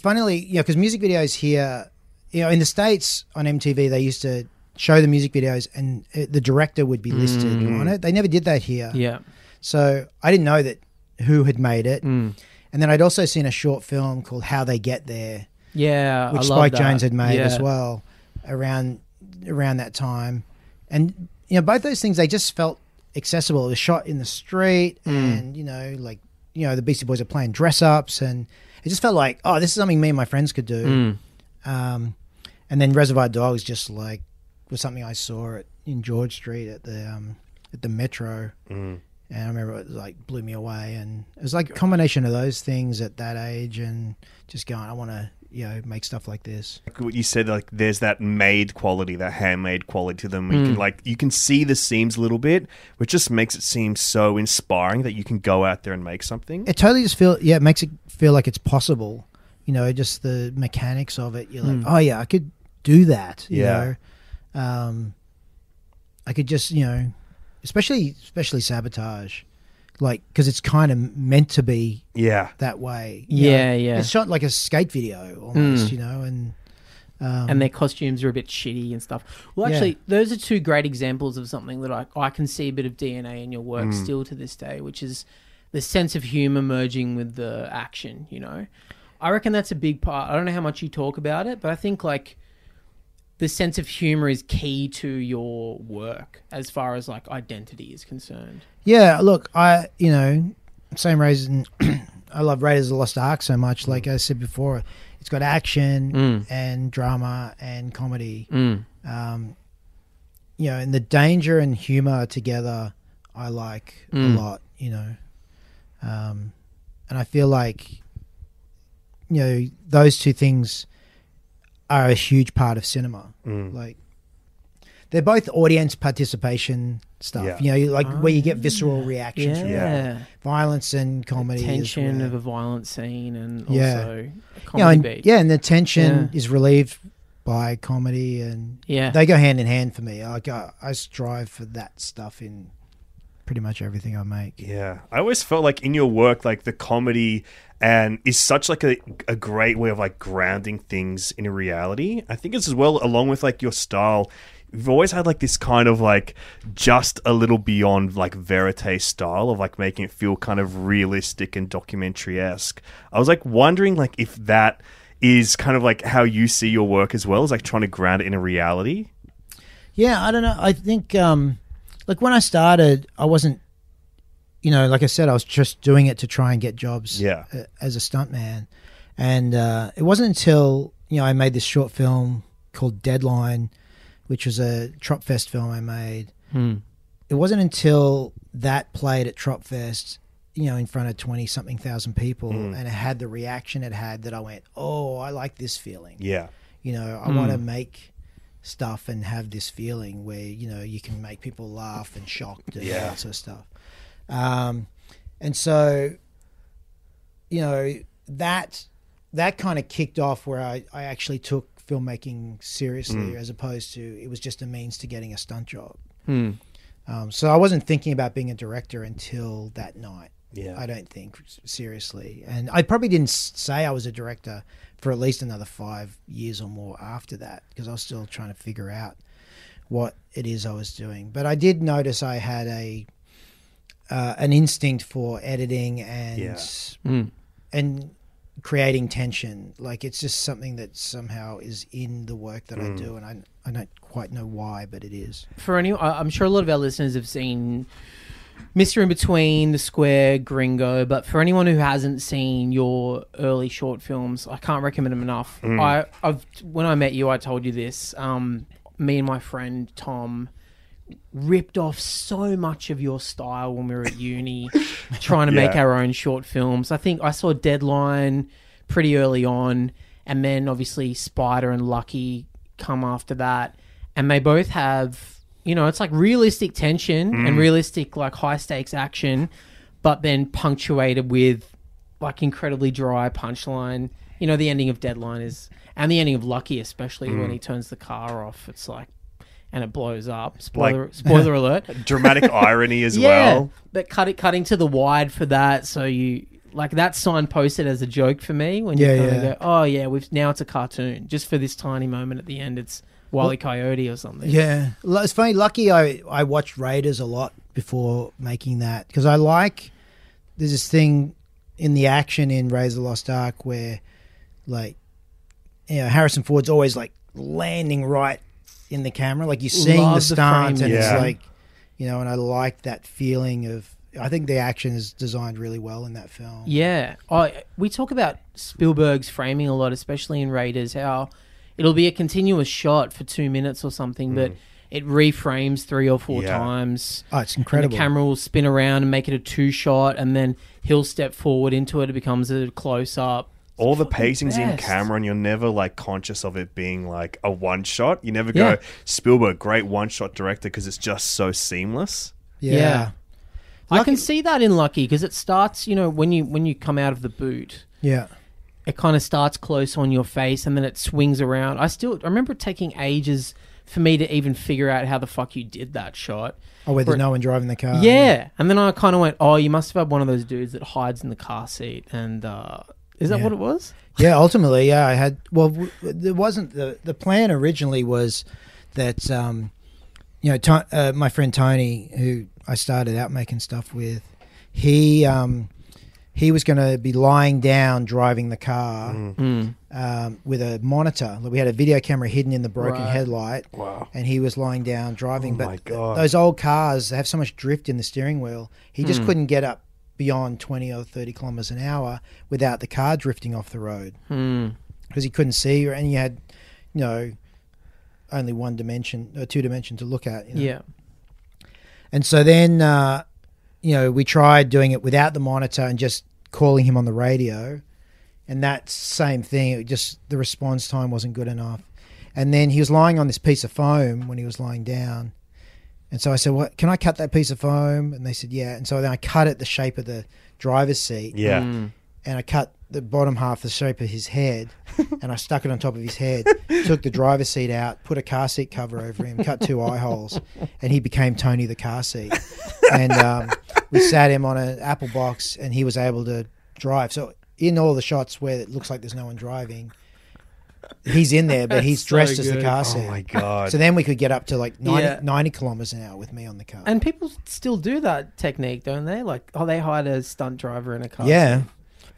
Speaker 4: funnily, you know, because music videos here you know, in the states on MTV, they used to show the music videos, and uh, the director would be listed on it. They never did that here.
Speaker 5: Yeah.
Speaker 4: So I didn't know that who had made it.
Speaker 5: Mm.
Speaker 4: And then I'd also seen a short film called How They Get There,
Speaker 5: Yeah.
Speaker 4: which
Speaker 5: I
Speaker 4: Spike. Jonze had made
Speaker 5: Yeah.
Speaker 4: as well around around that time. And you know, both those things they just felt accessible. It was shot in the street,
Speaker 5: Mm.
Speaker 4: and you know, like you know, the Beastie Boys are playing dress ups, and it just felt like, oh, this is something me and my friends could do.
Speaker 5: Mm.
Speaker 4: Um, and then Reservoir Dogs just like was something I saw at, in George Street at the um, at the Metro,
Speaker 3: Mm.
Speaker 4: and I remember it like blew me away. And it was like a combination of those things at that age, and just going, I want to you know make stuff like this.
Speaker 3: Like what you said, like there's that made quality, that handmade quality to them. You
Speaker 5: Mm.
Speaker 3: can like you can see the seams a little bit, which just makes it seem so inspiring that you can go out there and make something.
Speaker 4: It totally just feel yeah, it makes it feel like it's possible. You know, just the mechanics of it. You're like,
Speaker 5: Mm.
Speaker 4: oh yeah, I could do that. You
Speaker 3: Yeah.
Speaker 4: know, um, I could just you know, especially especially sabotage, like because it's kind of meant to be
Speaker 3: yeah,
Speaker 4: that way.
Speaker 5: Yeah,
Speaker 4: know.
Speaker 5: yeah.
Speaker 4: It's shot like a skate video almost,
Speaker 5: Mm.
Speaker 4: you know, and um,
Speaker 5: and their costumes are a bit shitty and stuff. Well,
Speaker 4: Yeah.
Speaker 5: actually, those are two great examples of something that I, I can see a bit of DNA in your work
Speaker 3: Mm.
Speaker 5: still to this day, which is the sense of humor merging with the action. You know, I reckon that's a big part. I don't know how much you talk about it, but I think like the sense of humor is key to your work as far as like identity is concerned.
Speaker 4: yeah. Look, I you know, same reason (clears throat) I love Raiders of the Lost Ark so much. Like I said before, it's got action
Speaker 5: Mm.
Speaker 4: and drama and comedy.
Speaker 5: Mm.
Speaker 4: Um, you know, and the danger and humor together, I like
Speaker 5: Mm.
Speaker 4: a lot. You know, um, and I feel like you know those two things are a huge part of cinema.
Speaker 3: Mm.
Speaker 4: Like they're both audience participation stuff.
Speaker 3: Yeah.
Speaker 4: You know, you- like where you get visceral reactions,
Speaker 5: Yeah.
Speaker 4: from it. violence and comedy. is
Speaker 5: tension of a violent scene and
Speaker 4: Yeah.
Speaker 5: also a
Speaker 4: you know,
Speaker 5: comedy
Speaker 4: and,
Speaker 5: beat.
Speaker 4: yeah, and the tension
Speaker 5: Yeah.
Speaker 4: is relieved by comedy, and
Speaker 5: Yeah.
Speaker 4: they go hand in hand for me. Like I, I strive for that stuff in pretty much everything I make.
Speaker 3: Yeah, I always felt like in your work, like the comedy and is such like a, a great way of like grounding things in a reality. I think it's as well along with like your style. You've always had like this kind of like just a little beyond like verite style of like making it feel kind of realistic and documentary esque. I was like wondering like if that is kind of like how you see your work as well as like trying to ground it in a reality.
Speaker 4: Yeah, I don't know. I think, um, like when I started, I wasn't, you know, like I said, I was just doing it to try and get jobs.
Speaker 3: Yeah.
Speaker 4: uh, as a stuntman, and uh, it wasn't until you know I made this short film called Deadline, which was a Tropfest film I made.
Speaker 5: Hmm.
Speaker 4: It wasn't until that played at Tropfest, you know, in front of twenty something thousand people,
Speaker 3: Mm.
Speaker 4: and it had the reaction it had that I went, "Oh, I like this feeling."
Speaker 3: Yeah.
Speaker 4: You know, I
Speaker 5: Hmm.
Speaker 4: want to make stuff and have this feeling where you know you can make people laugh and shocked and
Speaker 3: Yeah.
Speaker 4: that sort of stuff. Um, and so, you know, that that kind of kicked off where I, I actually took filmmaking seriously as opposed to it was just a means to getting a stunt job.
Speaker 5: Hmm.
Speaker 4: Um, so I wasn't thinking about being a director until that night.
Speaker 3: Yeah.
Speaker 4: I don't think seriously, and I probably didn't say I was a director for at least another five years or more after that because I was still trying to figure out what it is I was doing. But I did notice I had a uh, an instinct for editing and
Speaker 3: Yeah.
Speaker 5: Hmm.
Speaker 4: and creating tension. Like it's just something that somehow is in the work that I do, and I I don't quite know why, but it is.
Speaker 5: for any, I'm sure a lot of our listeners have seen Mr. In Between, The Square, Gringo, but for anyone who hasn't seen your early short films, I can't recommend them enough. I, I've when I met you, I told you this. Um, me and my friend Tom ripped off so much of your style when we were at uni, (laughs) trying to make our own short films. I think I saw Deadline pretty early on, and then obviously Spider and Lucky come after that, and they both have you know it's like realistic tension and mm. realistic like high stakes action, but then punctuated with like incredibly dry punchline. You know the ending of Deadline is, and the ending of Lucky especially when mm. he turns the car off. It's like. And it blows up. Spoiler,
Speaker 3: Like-
Speaker 5: spoiler (laughs) alert.
Speaker 3: Dramatic (laughs) irony as
Speaker 5: Yeah,
Speaker 3: well.
Speaker 5: but cut it cutting to the wide for that, so you like that sign posted as a joke for me when you
Speaker 4: yeah.
Speaker 5: go, oh yeah, we've now it's a cartoon just for this tiny moment at the end. It's Wile E. Coyote or something.
Speaker 4: Yeah, it's funny. Lucky, I I watched Raiders a lot before making that because I like. There's this thing in the action in Raiders of the Lost Ark where, like, you know, Harrison Ford's always like landing right in the camera, like you're seeing
Speaker 5: Love
Speaker 4: the
Speaker 5: the
Speaker 4: and.
Speaker 3: Yeah.
Speaker 4: it's like, you know, and I like that feeling of. I think the action is designed really well in that film.
Speaker 5: Yeah. I we talk about Spielberg's framing a lot, especially in Raiders, how it'll be a continuous shot for two minutes or something, but hmm. it reframes three or four
Speaker 3: Yeah.
Speaker 5: times.
Speaker 4: Oh, it's
Speaker 5: And
Speaker 4: incredible.
Speaker 5: the camera will spin around and make it a two shot, and then he'll step forward into it. It becomes a close up.
Speaker 3: All the
Speaker 5: fucking
Speaker 3: pacing's in camera, and you're never like conscious of it being like a one shot. You never
Speaker 5: Yeah.
Speaker 3: go Spielberg, great one shot director, because it's just so seamless.
Speaker 4: yeah.
Speaker 5: Yeah. I can see that in Lucky because it starts, you know, when you when you come out of the boot,
Speaker 4: yeah.
Speaker 5: It kind of starts close on your face and then it swings around. I still I remember it taking ages for me to even figure out how the fuck you did that shot.
Speaker 4: Oh, where there's no one driving the car.
Speaker 5: yeah, and then I kind of went, "Oh, you must have had one of those dudes that hides in the car seat." And uh, is that
Speaker 4: Yeah.
Speaker 5: what it was?
Speaker 4: Yeah, ultimately, yeah, I had. Well, w- there wasn't the the plan originally was that um, you know uh, my friend Tony, who I started out making stuff with, he um, he was going to be lying down driving the car
Speaker 5: Mm.
Speaker 4: um, with a monitor. We had a video camera hidden in the broken
Speaker 5: Right.
Speaker 4: headlight,
Speaker 3: Wow.
Speaker 4: and he was lying down driving.
Speaker 3: Oh
Speaker 4: but
Speaker 3: my
Speaker 4: th- those old cars have so much drift in the steering wheel. He just
Speaker 5: Hmm.
Speaker 4: couldn't get up beyond twenty or thirty kilometers an hour without the car drifting off the road
Speaker 5: Hmm.
Speaker 4: because he couldn't see, or and you had, you know, only one dimension or two dimension to look at. You know?
Speaker 5: Yeah.
Speaker 4: And so then, uh, you know, we tried doing it without the monitor and just calling him on the radio, and that same thing. It just the response time wasn't good enough. And then he was lying on this piece of foam when he was lying down. And so I said, "What? Can I cut that piece of foam?" And they said, "Yeah." And so then I cut it the shape of the driver's seat
Speaker 3: Yeah.
Speaker 5: Mm.
Speaker 4: and I cut the bottom half the shape of his head, (laughs) and I stuck it on top of his head. Took the driver's seat out, put a car seat cover over him, cut two eye holes, and he became Tony the car seat. And um, we sat him on an apple box, and he was able to drive. So in all the shots where it looks like there's no one driving, he's in there, but he's
Speaker 5: So
Speaker 4: dressed as the
Speaker 5: good.
Speaker 4: car
Speaker 3: Oh
Speaker 4: seat.
Speaker 3: my god.
Speaker 4: so then we could get up to like 90,
Speaker 5: Yeah.
Speaker 4: 90 kilometers an hour with me on the car.
Speaker 5: And people still do that technique, don't they? Like, oh, they hide a stunt driver in a car.
Speaker 4: Yeah.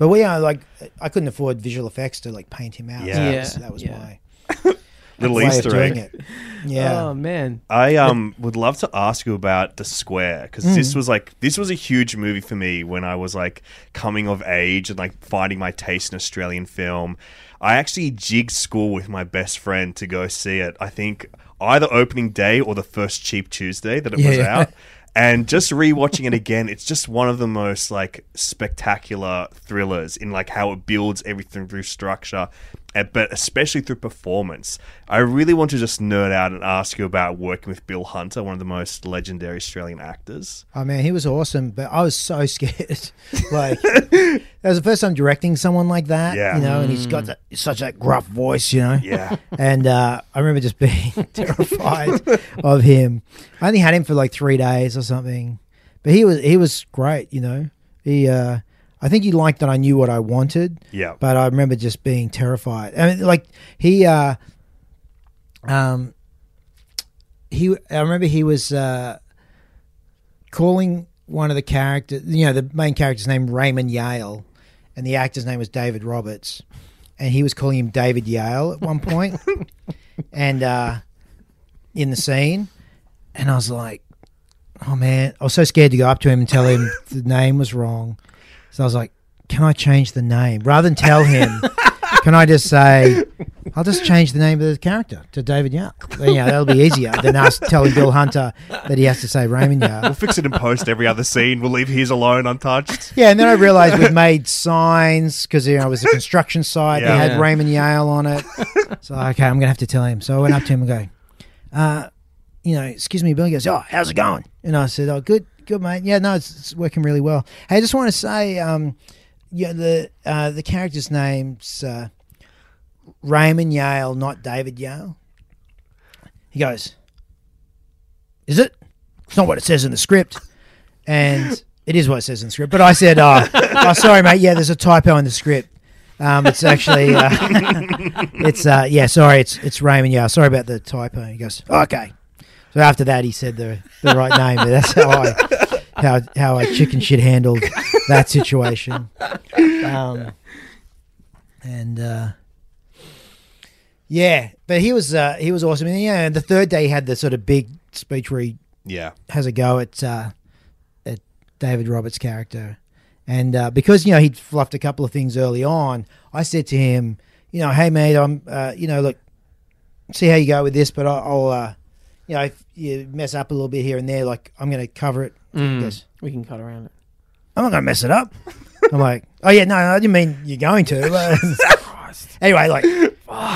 Speaker 4: But we are like, I couldn't afford visual effects to like paint him out.
Speaker 3: Yeah.
Speaker 4: So
Speaker 5: Yeah,
Speaker 4: that was, that was
Speaker 5: yeah.
Speaker 4: my
Speaker 3: Little
Speaker 4: way of
Speaker 3: Easter
Speaker 4: doing
Speaker 3: egg.
Speaker 4: it. Yeah.
Speaker 5: Oh man.
Speaker 3: I um would love to ask you about the square because
Speaker 4: Hmm.
Speaker 3: this was like this was a huge movie for me when I was like coming of age and like finding my taste in Australian film. I actually jigged school with my best friend to go see it. I think either opening day or the first cheap Tuesday that it was
Speaker 4: Yeah.
Speaker 3: out. (laughs) And just rewatching it again, it's just one of the most like spectacular thrillers in like how it builds everything through structure, but especially through performance. I really want to just nerd out and ask you about working with Bill Hunter, one of the most legendary Australian actors.
Speaker 4: Oh man, he was awesome, but I was so (laughs) scared. like (laughs) that was the first time directing someone like that.
Speaker 3: Yeah.
Speaker 4: You know, and he's got that, such a gruff voice, you know.
Speaker 3: Yeah. (laughs)
Speaker 4: And uh, I remember just being terrified of him. I only had him for like three days or something, but he was he was great. You know, he. Uh, I think he liked that I knew what I wanted.
Speaker 3: Yeah.
Speaker 4: but I remember just being terrified. I mean, like he, uh, um, he. I remember he was uh, calling one of the characters. You know, the main character's name Raymond Yale, and the actor's name was David Roberts, and he was calling him David Yale at one point, (laughs) and uh, in the scene, and I was like, "Oh man!" I was so scared to go up to him and tell him the name was wrong. So I was like, "Can I change the name rather than tell him?" (laughs) Can I just say, I'll just change the name of the character to David Yale? Then, yeah, that'll be easier than us telling Bill Hunter that he has to say Raymond Yale.
Speaker 3: We'll fix it in post every other scene. We'll leave his alone untouched.
Speaker 4: Yeah, and then I realized we'd made signs because you know it was a (laughs) construction site.
Speaker 3: Yeah.
Speaker 4: They had
Speaker 5: Yeah.
Speaker 4: Raymond Yale on it. So okay, I'm gonna have to tell him. So I went up to him and go, uh, you know, excuse me, Bill. He goes, oh, how's it going? And I said, oh, good, good, mate. Yeah, no, it's, it's working really well. Hey, I just want to say, um, yeah, the uh, the character's name's uh, Raymond Yale, not David Yale. He goes, is it? It's not what it says in the script. And It is what it says in the script. But I said, oh, (laughs) oh sorry, mate. Yeah, there's a typo in the script. Um, it's actually, uh, (laughs) it's uh, yeah, sorry, it's it's Raymond. Yeah, sorry about the typo. He goes, okay. So after that, he said the the right name. But that's how I how how I chicken shit handled that situation. Um, and uh, yeah, but he was uh, he was awesome. And yeah, the third day he had the sort of big speech where he
Speaker 3: Yeah.
Speaker 4: has a go at uh, at David Roberts' character, and uh, because you know he'd fluffed a couple of things early on, I said to him, you know, hey mate, I'm, uh, you know, look, see how you go with this, but I'll, I'll uh, you know, if you mess up a little bit here and there, like I'm going to cover it.
Speaker 5: Mm.
Speaker 4: He goes,
Speaker 5: We can cut around it.
Speaker 4: I'm not going to mess it up. I'm like, oh yeah, no, I didn't mean you're going to. (laughs) (laughs) anyway, like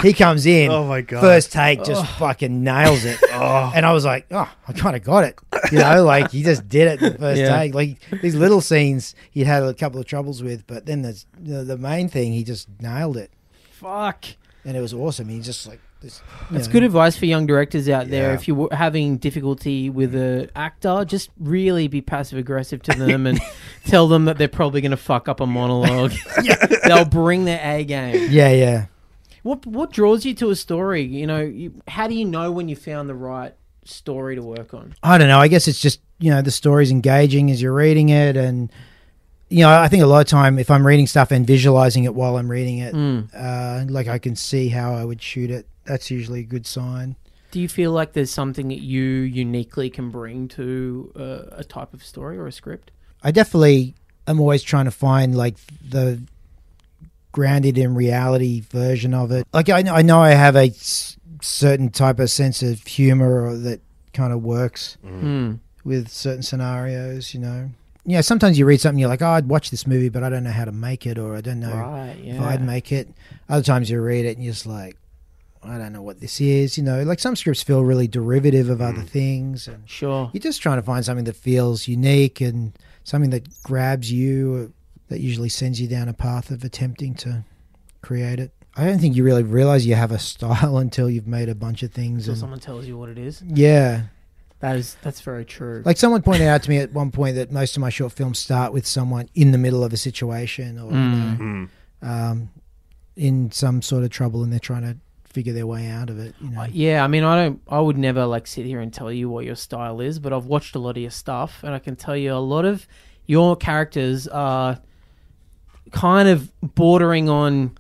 Speaker 4: he comes in,
Speaker 3: Oh my god.
Speaker 4: first take, just fucking nails it. (laughs) oh. And I was like, oh, I kind of got it. You know, like he just did it the first
Speaker 5: Yeah.
Speaker 4: take. Like these little scenes he had a couple of troubles with, but then there's the, the main thing, he just nailed it.
Speaker 5: Fuck.
Speaker 4: And it was awesome. He just like, this,
Speaker 5: That's
Speaker 4: know,
Speaker 5: good advice for young directors out there.
Speaker 3: Yeah.
Speaker 5: If you're having difficulty with an actor, just really be passive aggressive to them and (laughs) tell them that they're probably going to fuck up a monologue. (laughs) (laughs) They'll bring their A game.
Speaker 4: Yeah, yeah.
Speaker 5: What what draws you to a story? You know, you, how do you know when you found the right story to work on?
Speaker 4: I don't know. I guess it's just you know the story's engaging as you're reading it, and you know I think a lot of time if I'm reading stuff and visualizing it while I'm reading it,
Speaker 5: Mm.
Speaker 4: uh, like I can see how I would shoot it. That's usually a good sign.
Speaker 5: Do you feel like there's something that you uniquely can bring to uh, a type of story or a script?
Speaker 4: I definitely am always trying to find like the grounded in reality version of it. Like I, know- I know I have a s- certain type of sense of humor or that kind of works
Speaker 5: Mm.
Speaker 4: with certain scenarios. You know, yeah. Sometimes you read something, you're like, oh, I'd watch this movie, but I don't know how to make it, or I don't know
Speaker 5: Right.
Speaker 4: if I'd make it. Other times you read it and you're just like, I don't know what this is. You know, like some scripts feel really derivative of other things, and
Speaker 5: Sure.
Speaker 4: you're just trying to find something that feels unique and something that grabs you, that usually sends you down a path of attempting to create it. I don't think you really realize you have a (laughs) style until you've made a bunch of things.
Speaker 5: Until
Speaker 4: And,
Speaker 5: someone tells you what it is.
Speaker 4: yeah,
Speaker 5: That is that's very true.
Speaker 4: like someone pointed out to me at one point that most of my short films start with someone in the middle of a situation or you
Speaker 5: Mm.
Speaker 4: know,
Speaker 3: Mm.
Speaker 4: um, in some sort of trouble, and they're trying to figure their way out of it. You know,
Speaker 5: yeah, I mean, I don't. I would never like sit here and tell you what your style is, but I've watched a lot of your stuff, and I can tell you a lot of your characters are kind of bordering on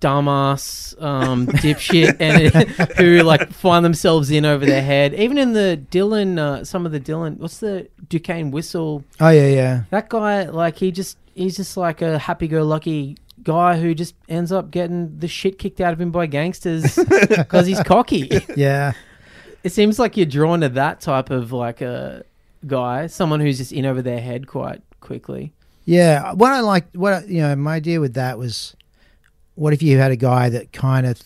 Speaker 5: dumbass, um, (laughs) dipshit, and (laughs) who like find themselves in over their head. Even in the Dylan, uh, some of the Dylan, what's the Duquesne whistle?
Speaker 4: oh yeah, yeah,
Speaker 5: That guy, like, he just he's just like a happy-go-lucky guy who just ends up getting the shit kicked out of him by gangsters (laughs) because he's cocky.
Speaker 4: yeah.
Speaker 5: It seems like you're drawn to that type of like a guy, someone who's just in over their head quite quickly.
Speaker 4: Yeah, what I like, what I- you know, my idea with that was, what if you had a guy that kind of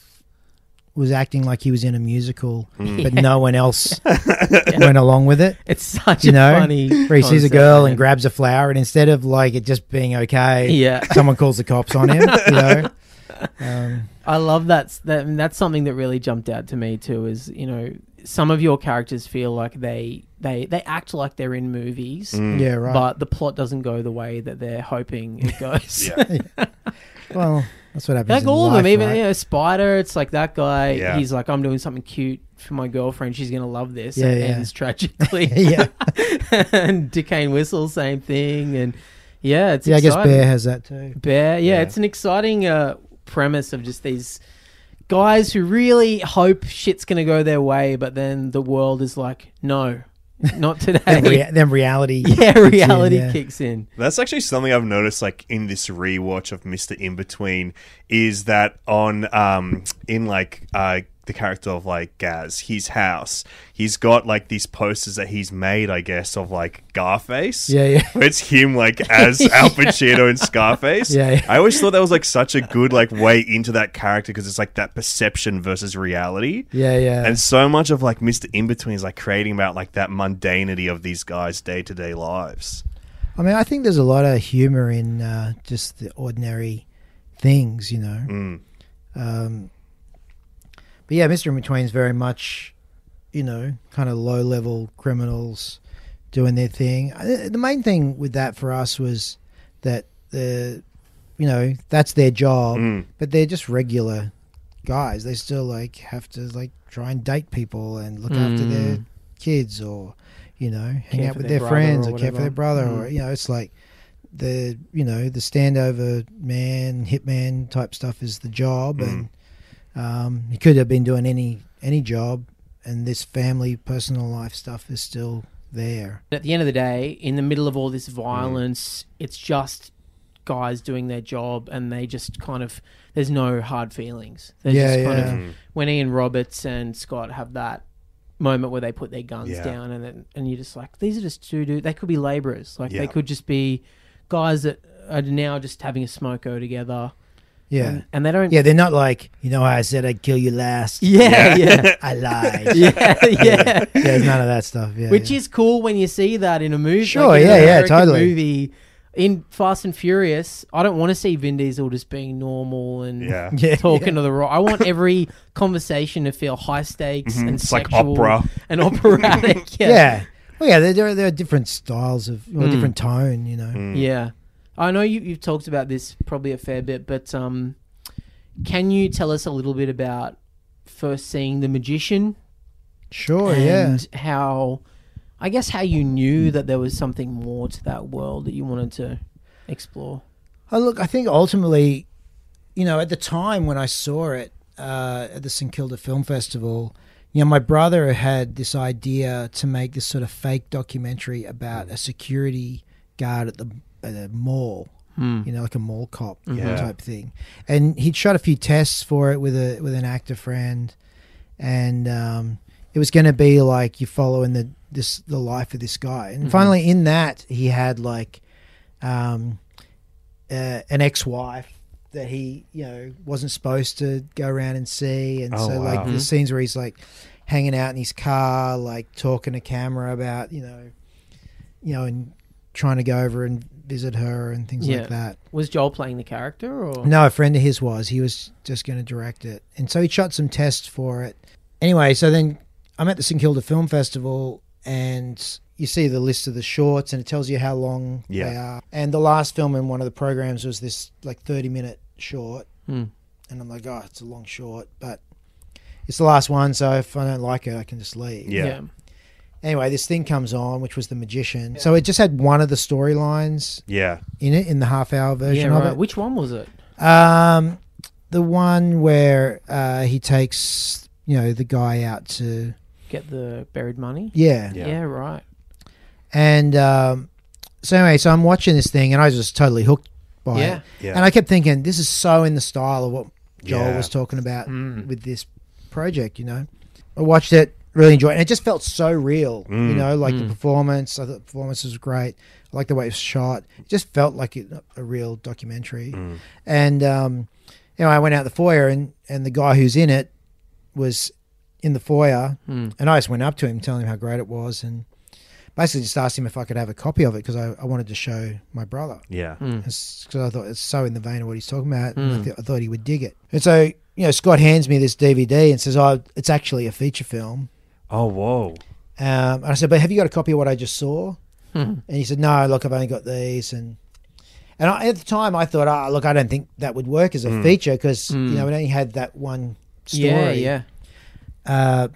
Speaker 4: was acting like he was in a musical, but no (laughs) one else went along with it.
Speaker 5: It's such
Speaker 4: You
Speaker 5: a
Speaker 4: know,
Speaker 5: funny.
Speaker 4: Where he sees a girl
Speaker 5: man.
Speaker 4: and grabs a flower, and instead of like it just being okay,
Speaker 5: Yeah,
Speaker 4: someone calls the cops on him. You (laughs) know, um,
Speaker 5: I love that. That and that's something that really jumped out to me too. Is you know some of your characters feel like they they they act like they're in movies.
Speaker 3: Mm.
Speaker 4: yeah, right.
Speaker 5: But the plot doesn't go the way that they're hoping it (laughs) goes.
Speaker 3: Yeah.
Speaker 4: well, that's what happens.
Speaker 5: Like
Speaker 4: in
Speaker 5: all of them, even
Speaker 4: right?
Speaker 5: you know, Spider. It's like that guy.
Speaker 3: Yeah.
Speaker 5: He's like, I'm doing something cute for my girlfriend. She's gonna love this.
Speaker 4: Yeah,
Speaker 5: and
Speaker 4: yeah.
Speaker 5: ends (laughs) tragically.
Speaker 4: yeah, (laughs)
Speaker 5: and Duquesne Whistle, same thing. And yeah, it's
Speaker 4: yeah. I guess. Bear has that too.
Speaker 5: Bear. Yeah,
Speaker 3: Yeah.
Speaker 5: it's an exciting uh, premise of just these guys who really hope shit's gonna go their way, but then the world is like, no, (laughs) not
Speaker 4: Then,
Speaker 5: today.
Speaker 4: rea- (laughs) then reality.
Speaker 5: yeah,
Speaker 4: kicks in,
Speaker 5: reality
Speaker 4: yeah.
Speaker 5: kicks in.
Speaker 3: That's actually something I've noticed, like in this rewatch of Mister In Between, is that on um in like uh the character of like Gaz, his house, he's got like these posters that he's made, I guess, of like Garface.
Speaker 4: Yeah, yeah. (laughs)
Speaker 3: Where it's him like (laughs) as Al Pacino in Scarface.
Speaker 4: Yeah, yeah.
Speaker 3: I always thought that was like such a good like way into that character because it's like that perception versus reality.
Speaker 4: Yeah, yeah.
Speaker 3: And so much of like Mr. In Between is like creating about like that mundanity of these guys' day to day lives.
Speaker 4: I mean, I think there's a lot of humor in uh, just the ordinary things, you know.
Speaker 3: Mm.
Speaker 4: Um, but yeah, Mr. In Between's very much, you know, kind of low level criminals doing their thing. Uh, The main thing with that for us was that the, you know, that's their job,
Speaker 3: Mm.
Speaker 4: but they're just regular guys. They still like have to like try and date people and look after their
Speaker 5: Mm.
Speaker 4: kids or, you know, hang
Speaker 5: Care
Speaker 4: out with
Speaker 5: their
Speaker 4: their, friends
Speaker 5: or
Speaker 4: or, care for their brother
Speaker 5: Mm.
Speaker 4: or you know, it's like the you know the standover man hitman type stuff is the job
Speaker 3: Mm.
Speaker 4: and um, he could have been doing any any job and this family personal life stuff is still there
Speaker 5: At the end of the day, in the middle of all this
Speaker 3: Mm.
Speaker 5: violence, it's just guys doing their job, and they just kind of there's no hard feelings. They're
Speaker 4: Yeah,
Speaker 5: just kind
Speaker 4: yeah.
Speaker 5: of
Speaker 3: Mm.
Speaker 5: when Ian Roberts and Scott have that moment where they put their guns
Speaker 3: Yeah.
Speaker 5: down, and then, and you're just like, these are just two dudes. They could be laborers. Like
Speaker 3: Yeah.
Speaker 5: they could just be guys that are now just having a smoko together.
Speaker 4: Yeah
Speaker 5: and, and they don't.
Speaker 4: yeah they're not like you know i said i'd kill you last
Speaker 5: yeah, yeah, (laughs)
Speaker 4: i lied (laughs)
Speaker 5: yeah, yeah.
Speaker 4: yeah there's none of that stuff yeah
Speaker 5: Which
Speaker 4: yeah.
Speaker 5: is cool when you see that in a movie.
Speaker 4: Sure,
Speaker 5: like in
Speaker 4: yeah,
Speaker 5: an
Speaker 4: yeah,
Speaker 5: American
Speaker 4: totally.
Speaker 5: Movie in Fast and Furious, I don't want to see Vin Diesel just being normal and
Speaker 3: Yeah. (laughs)
Speaker 4: Yeah,
Speaker 5: talking
Speaker 4: yeah.
Speaker 5: to the right. I want every conversation to feel high stakes and
Speaker 3: Mm-hmm. It's like
Speaker 5: sexual
Speaker 3: opera.
Speaker 5: and operatic.
Speaker 4: yeah.
Speaker 5: Yeah,
Speaker 4: well yeah there, there, are- there are different styles of or
Speaker 5: Mm.
Speaker 4: different tone you know
Speaker 3: Mm.
Speaker 5: yeah. I know you, you've talked about this probably a fair bit, but um, can you tell us a little bit about first seeing the magician
Speaker 4: sure Oh, yeah
Speaker 5: and how, I guess, how you knew that there was something more to that world that you wanted to explore.
Speaker 4: Oh, look, I think ultimately, you know, at the time when I saw it uh, at the St Kilda Film Festival, you know, my brother had this idea to make this sort of fake documentary about a security guard at the, at a mall, you know, like a mall cop
Speaker 3: Yeah.
Speaker 4: type thing. And he'd shot a few tests for it with a with an actor friend, and um, it was going to be like you following the this the life of this guy. And finally, in that, he had like. Um, uh, an ex-wife that he you know wasn't supposed to go around and see and
Speaker 3: Oh,
Speaker 4: so
Speaker 3: wow.
Speaker 4: like the scenes where he's like hanging out in his car like talking to camera about you know you know and trying to go over and visit her and things
Speaker 5: Yeah.
Speaker 4: like that.
Speaker 5: Was Joel playing the character or?
Speaker 4: No a friend of his was. He was just going to direct it. And so he shot some tests for it. Anyway so then i'm at the st kilda film festival and you see the list of the shorts and it tells you how long
Speaker 3: Yeah.
Speaker 4: they are. And the last film in one of the programs was this like 30 minute short.
Speaker 5: Hmm.
Speaker 4: and i'm like oh it's a long short but it's the last one so if i don't like it i can just leave.
Speaker 3: Yeah.
Speaker 4: Anyway this thing comes on which was the magician so it just had one of the storylines
Speaker 3: Yeah.
Speaker 4: in it in the half hour
Speaker 5: Yeah,
Speaker 4: version of it
Speaker 5: Which one was it?
Speaker 4: um, the one where uh, he takes you know the guy out to
Speaker 5: Get the buried money?
Speaker 4: yeah,
Speaker 3: Yeah.
Speaker 5: Yeah, right.
Speaker 4: and um, so anyway, so I'm watching this thing and I was just totally hooked by
Speaker 5: Yeah.
Speaker 4: it,
Speaker 3: Yeah.
Speaker 4: and I kept thinking this is so in the style of what Joel
Speaker 3: Yeah.
Speaker 4: was talking about
Speaker 5: Mm.
Speaker 4: with this project. You know, I watched it, really enjoyed, it. and it just felt so real. You
Speaker 3: Mm.
Speaker 4: know, like the
Speaker 5: Mm.
Speaker 4: performance. I thought the performance was great. I like the way it was shot. It just felt like it, a real documentary.
Speaker 3: Mm.
Speaker 4: And um, you know, I went out the foyer, and and the guy who's in it was in the foyer,
Speaker 5: Mm.
Speaker 4: and I just went up to him, telling him how great it was, and basically just asked him if I could have a copy of it because I, I wanted to show my brother
Speaker 3: Yeah.
Speaker 5: Mm.
Speaker 4: because I thought it's so in the vein of what he's talking about, and I,
Speaker 5: Mm.
Speaker 4: th- I thought he would dig it. And so you know, Scott hands me this DVD and says, "Oh, it's actually a feature film."
Speaker 3: Oh, whoa.
Speaker 4: Um, and I said, "But have you got a copy of what I just saw?"
Speaker 5: Mhm.
Speaker 4: And he said, "No, look, I've only got these." And and I, at the time, I thought, "Ah, look, I don't think that would work as a
Speaker 3: Mm.
Speaker 4: feature because
Speaker 5: Mm.
Speaker 4: you know it only had that one story."
Speaker 5: Yeah, yeah.
Speaker 4: Uh,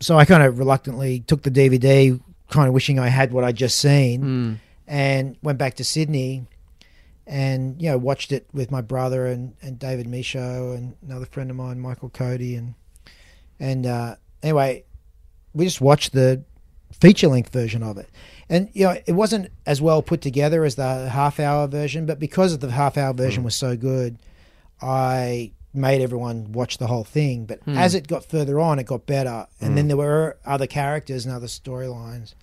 Speaker 4: so I kind of reluctantly took the DVD, kind of wishing I had what I'd just seen,
Speaker 5: Mm.
Speaker 4: and went back to Sydney, and you know watched it with my brother and, and David Michôd and another friend of mine, Michael Cody, and and uh, anyway, we just watched the feature length version of it. And you know, it wasn't as well put together as the half hour version, but because of the half hour version was so good, I made everyone watch the whole thing. But
Speaker 5: Hmm.
Speaker 4: as it got further on, it got better. And then there were other characters and other storylines.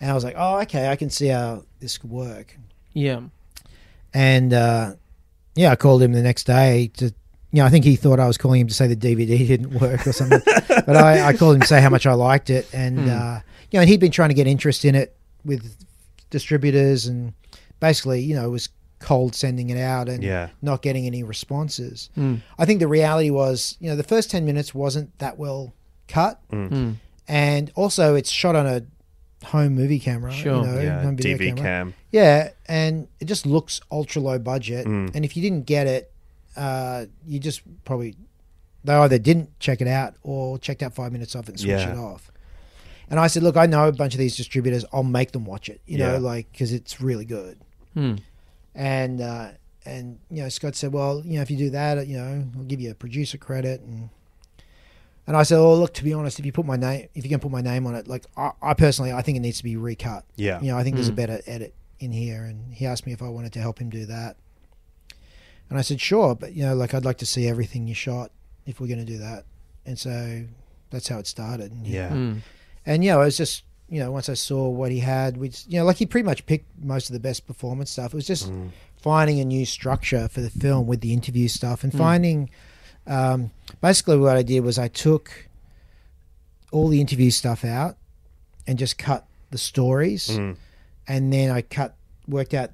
Speaker 4: And I was like, oh, okay, I can see how this could work.
Speaker 5: Yeah.
Speaker 4: And uh, yeah, I called him the next day to, you know, I think he thought I was calling him to say the DVD (laughs) didn't work or something. but I, I called him to say how much I liked it. And,
Speaker 5: Hmm.
Speaker 4: uh, you know, and he'd been trying to get interest in it with distributors and basically, you know, was cold sending it out and
Speaker 3: Yeah.
Speaker 4: not getting any responses.
Speaker 5: Mm.
Speaker 4: I think the reality was, you know, the first 10 minutes wasn't that well cut.
Speaker 5: Mm.
Speaker 4: And also, it's shot on a home movie camera,
Speaker 5: Sure.
Speaker 4: you know,
Speaker 3: Yeah,
Speaker 4: home video
Speaker 3: DV
Speaker 4: camera.
Speaker 3: cam.
Speaker 4: Yeah, and it just looks ultra low budget.
Speaker 3: Mm.
Speaker 4: And if you didn't get it, uh, you just probably they either didn't check it out or checked out five minutes of it and switched
Speaker 3: Yeah.
Speaker 4: it off. And I said, look, I know a bunch of these distributors. I'll make them watch it. You
Speaker 3: Yeah.
Speaker 4: know, like because it's really good.
Speaker 5: Hmm.
Speaker 4: And uh, and you know, Scott said, well, you know, if you do that, you know, I'll give you a producer credit and. And I said, "Oh, look. To be honest, if you put my name, if you can put my name on it, like I, I personally, I think it needs to be recut.
Speaker 3: Yeah.
Speaker 4: You know, I think there's a
Speaker 5: Mm.
Speaker 4: better edit in here, and he asked me if I wanted to help him do that. And I said, sure, but you know, like I'd like to see everything you shot if we're going to do that. And so that's how it started. And,
Speaker 3: Yeah.
Speaker 5: Hmm.
Speaker 4: and you know, it was just you know, once I saw what he had, which you know, like he pretty much picked most of the best performance stuff. It was just
Speaker 3: Mm.
Speaker 4: finding a new structure for the film with the interview stuff, and
Speaker 5: Mm.
Speaker 4: finding um, basically what I did was I took all the interview stuff out and just cut the stories
Speaker 3: Mm.
Speaker 4: and then I cut worked out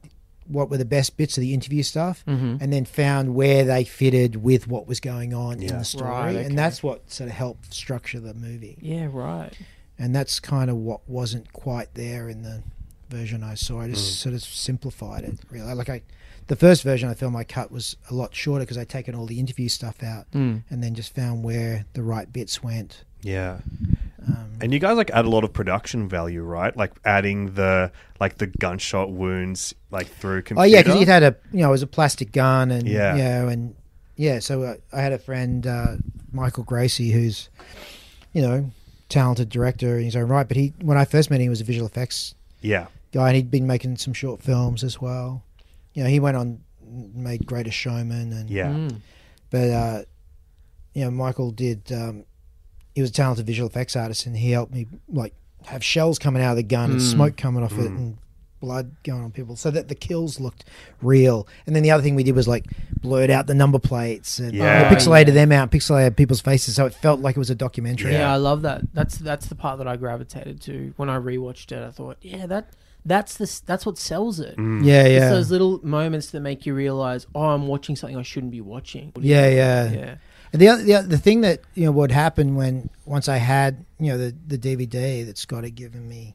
Speaker 4: what were the best bits of the interview stuff
Speaker 5: Mhm.
Speaker 4: and then found where they fitted with what was going on in the story
Speaker 5: Right, okay.
Speaker 4: and that's what sort of helped structure the movie
Speaker 5: Yeah, right.
Speaker 4: and that's kind of what wasn't quite there in the version I saw I just
Speaker 3: Mm.
Speaker 4: sort of simplified it really like I the first version I filmed I cut was a lot shorter because I'd taken all the interview stuff out
Speaker 5: Hmm.
Speaker 4: and then just found where the right bits went
Speaker 3: Yeah.
Speaker 4: Um,
Speaker 3: And you guys like add a lot of production value, right? Like adding the like the gunshot wounds like through computer.
Speaker 4: Oh yeah, because it had a you know it was a plastic gun and
Speaker 3: Yeah.
Speaker 4: you know and yeah. So uh, I had a friend uh, Michael Gracie who's you know talented director in his own right, but he when I first met him he was a visual effects
Speaker 3: yeah.
Speaker 4: guy and he'd been making some short films as well. You know he went on made Greatest Showman and
Speaker 3: Yeah.
Speaker 5: Hmm.
Speaker 4: but uh, you know Michael did um, he was a talented visual effects artist and he helped me like have shells coming out of the gun and
Speaker 5: Mm.
Speaker 4: smoke coming off it
Speaker 3: Mm.
Speaker 4: and blood going on people so that the kills looked real and then the other thing we did was like blurred out the number plates and
Speaker 3: Yeah.
Speaker 4: pixelated
Speaker 5: Yeah.
Speaker 4: them out pixelated people's faces so it felt like it was a documentary
Speaker 5: Yeah.
Speaker 3: Yeah.
Speaker 5: I love that. That's that's the part that I gravitated to when I rewatched it. I thought, yeah, that that's the s- that's what sells it.
Speaker 3: Mm.
Speaker 4: yeah
Speaker 5: It's
Speaker 4: yeah
Speaker 5: those little moments that make you realize, oh, I'm watching something I shouldn't be watching.
Speaker 4: yeah yeah
Speaker 5: yeah.
Speaker 4: And the, other, the the thing that you know would happen when once I had you know the the DVD that Scott had given me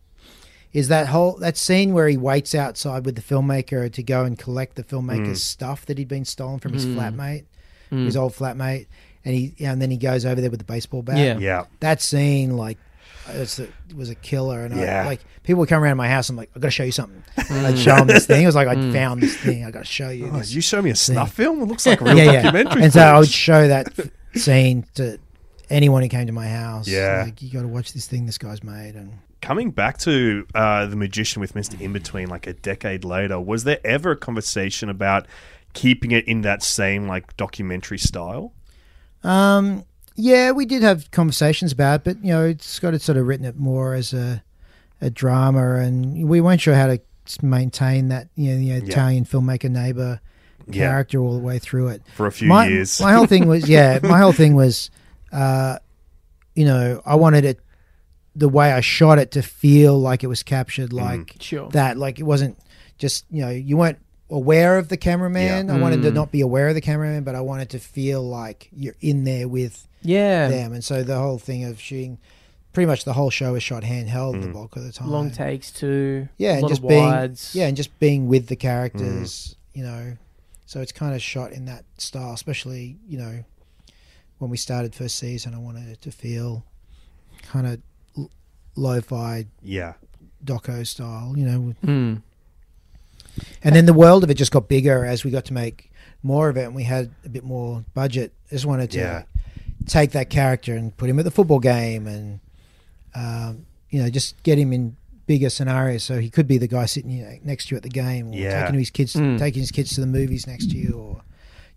Speaker 4: is that whole that scene where he waits outside with the filmmaker to go and collect the filmmaker's
Speaker 3: Mm.
Speaker 4: stuff that he'd been stolen from his
Speaker 5: Mm.
Speaker 4: flatmate,
Speaker 5: Mm.
Speaker 4: his old flatmate, and he and then he goes over there with the baseball bat.
Speaker 5: Yeah.
Speaker 3: Yeah.
Speaker 4: that scene like. It's a, it was a killer, and
Speaker 3: Yeah.
Speaker 4: I, like people would come around my house. And I'm like, I got to show you something.
Speaker 5: Mm.
Speaker 4: I'd show them this thing. It was like I
Speaker 5: Mm.
Speaker 4: found this thing. I got to show you.
Speaker 3: Oh,
Speaker 4: this
Speaker 3: you show me a
Speaker 4: scene.
Speaker 3: snuff film? It looks like a (laughs) real
Speaker 4: Yeah, yeah.
Speaker 3: documentary.
Speaker 4: and so I would show that (laughs) scene to anyone who came to my house.
Speaker 3: Yeah.
Speaker 4: like you got to watch this thing this guy's made, and
Speaker 3: Coming back to uh, the magician with Mister In Between, like a decade later, was there ever a conversation about keeping it in that same like documentary style?
Speaker 4: um, yeah, we did have conversations about it, but you know, Scott had sort of written it more as a a drama, and we weren't sure how to maintain that you know, the Italian filmmaker neighbor
Speaker 3: Yeah,
Speaker 4: character all the way through it.
Speaker 3: for a few
Speaker 4: my,
Speaker 3: years.
Speaker 4: my whole thing was yeah, my whole thing was, (laughs) uh, you know, I wanted it the way I shot it to feel like it was captured like
Speaker 5: Sure.
Speaker 4: that. Like it wasn't just you know you weren't aware of the cameraman. I wanted to
Speaker 5: Mm.
Speaker 4: not be aware of the cameraman, but I wanted to feel like you're in there with
Speaker 5: yeah.
Speaker 4: them. And so the whole thing of shooting, pretty much the whole show is shot handheld the
Speaker 3: Mm.
Speaker 4: bulk of the time.
Speaker 5: Long takes too.
Speaker 4: Yeah,
Speaker 5: a
Speaker 4: and
Speaker 5: lot
Speaker 4: just
Speaker 5: of
Speaker 4: being
Speaker 5: wides.
Speaker 4: yeah, and just being with the characters. You know, so it's kind of shot in that style, especially you know when we started first season. I wanted it to feel kind of l- lo-fi
Speaker 3: yeah,
Speaker 4: doco style. You know,
Speaker 5: Mm.
Speaker 4: And then the world of it just got bigger as we got to make more of it and we had a bit more budget. I just wanted to
Speaker 3: Yeah.
Speaker 4: Take that character and put him at the football game and, um, you know, just get him in bigger scenarios so he could be the guy sitting you know, next to you at the game or
Speaker 3: Yeah.
Speaker 4: taking his kids
Speaker 5: Mm.
Speaker 4: taking his kids to the movies next to you or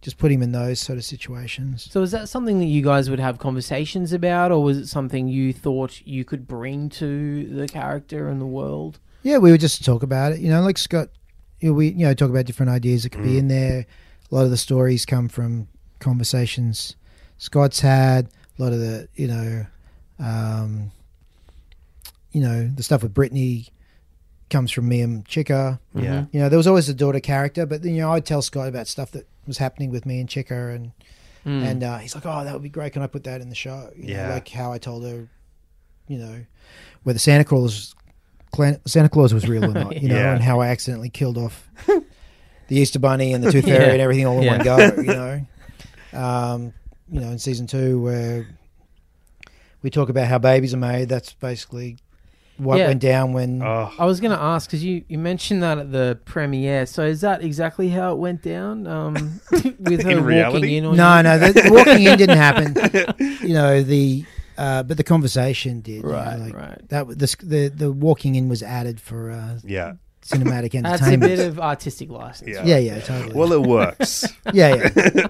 Speaker 4: just put him in those sort of situations.
Speaker 5: So is that something that you guys would have conversations about, or was it something you thought you could bring to the character and the world?
Speaker 4: Yeah, we would just talk about it. You know, like Scott, you know, we you know talk about different ideas that could
Speaker 3: Mm.
Speaker 4: be in there. A lot of the stories come from conversations Scott's had. A lot of the you know, um, you know, the stuff with Brittany comes from me and Chica.
Speaker 3: yeah,
Speaker 4: You know, there was always a daughter character, but you know, I'd tell Scott about stuff that was happening with me and Chica, and
Speaker 5: Mm.
Speaker 4: and uh, he's like, "Oh, that would be great. Can I put that in the show?" You know,
Speaker 3: Yeah.
Speaker 4: like how I told her, you know, where the Santa Claus Santa Claus was real or not, you (laughs) know,
Speaker 3: Yeah.
Speaker 4: and how I accidentally killed off (laughs) the Easter Bunny and the Tooth (laughs) Fairy
Speaker 5: Yeah.
Speaker 4: and everything all in
Speaker 5: Yeah.
Speaker 4: one go, you know. Um, you know, in season two, where we talk about how babies are made, that's basically what
Speaker 5: Yeah.
Speaker 4: went down when.
Speaker 3: Oh,
Speaker 5: I was going to ask because you, you mentioned that at the premiere. So is that exactly how it went down? Um, (laughs) with her
Speaker 3: In
Speaker 5: walking
Speaker 3: reality?
Speaker 5: in on
Speaker 4: no,
Speaker 5: you?
Speaker 4: no, the, the walking in didn't happen. (laughs) You know the, uh, but the conversation did. you know,
Speaker 5: Right,
Speaker 4: like,
Speaker 5: right.
Speaker 4: That w- the the the walking in was added for uh,
Speaker 3: yeah.
Speaker 4: Cinematic
Speaker 5: That's a bit of artistic license.
Speaker 3: Yeah.
Speaker 4: yeah, yeah, totally.
Speaker 3: Well, it works. (laughs)
Speaker 4: yeah, yeah,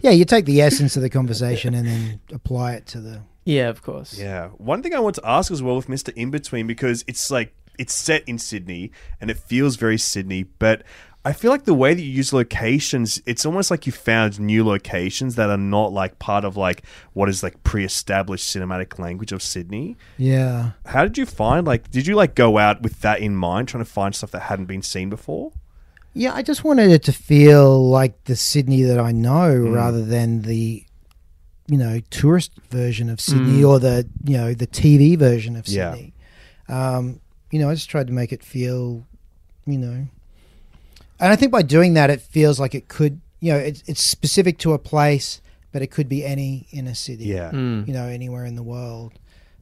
Speaker 4: yeah. You take the essence of the conversation and then apply it to the.
Speaker 5: Yeah, of course.
Speaker 3: Yeah. One thing I want to ask as well with Mr. In Between because it's like it's set in Sydney and it feels very Sydney, but I feel like the way that you use locations, it's almost like you found new locations that are not like part of like what is like pre-established cinematic language of Sydney.
Speaker 4: Yeah.
Speaker 3: How did you find like did you like go out with that in mind trying to find stuff that hadn't been seen before?
Speaker 4: Yeah, I just wanted it to feel like the Sydney that I know rather than the you know, tourist version of Sydney or the, you know, the TV version of
Speaker 3: Yeah.
Speaker 4: Sydney. Um, you know, I just tried to make it feel, you know, and I think by doing that, it feels like it could, you know, it's, it's specific to a place, but it could be any inner city.
Speaker 3: Yeah.
Speaker 5: Mm.
Speaker 4: you know, anywhere in the world.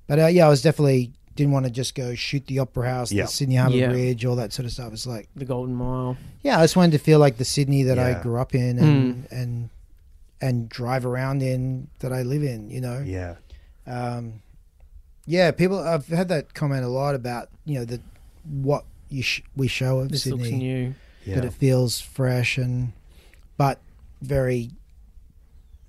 Speaker 4: But uh, yeah, I was definitely didn't want to just go shoot the Opera House,
Speaker 3: Yeah.
Speaker 4: the Sydney Harbour
Speaker 5: Yeah.
Speaker 4: Bridge, all that sort of stuff. It's like,
Speaker 5: The Golden Mile.
Speaker 4: yeah, I just wanted to feel like the Sydney that
Speaker 3: Yeah.
Speaker 4: I grew up in and and and drive around in that I live in. You know,
Speaker 3: Yeah.
Speaker 4: um, yeah. People, I've had that comment a lot about you know the what you sh- we show of
Speaker 5: This looks
Speaker 4: Sydney,
Speaker 5: new.
Speaker 3: Yeah.
Speaker 4: that it feels fresh and but very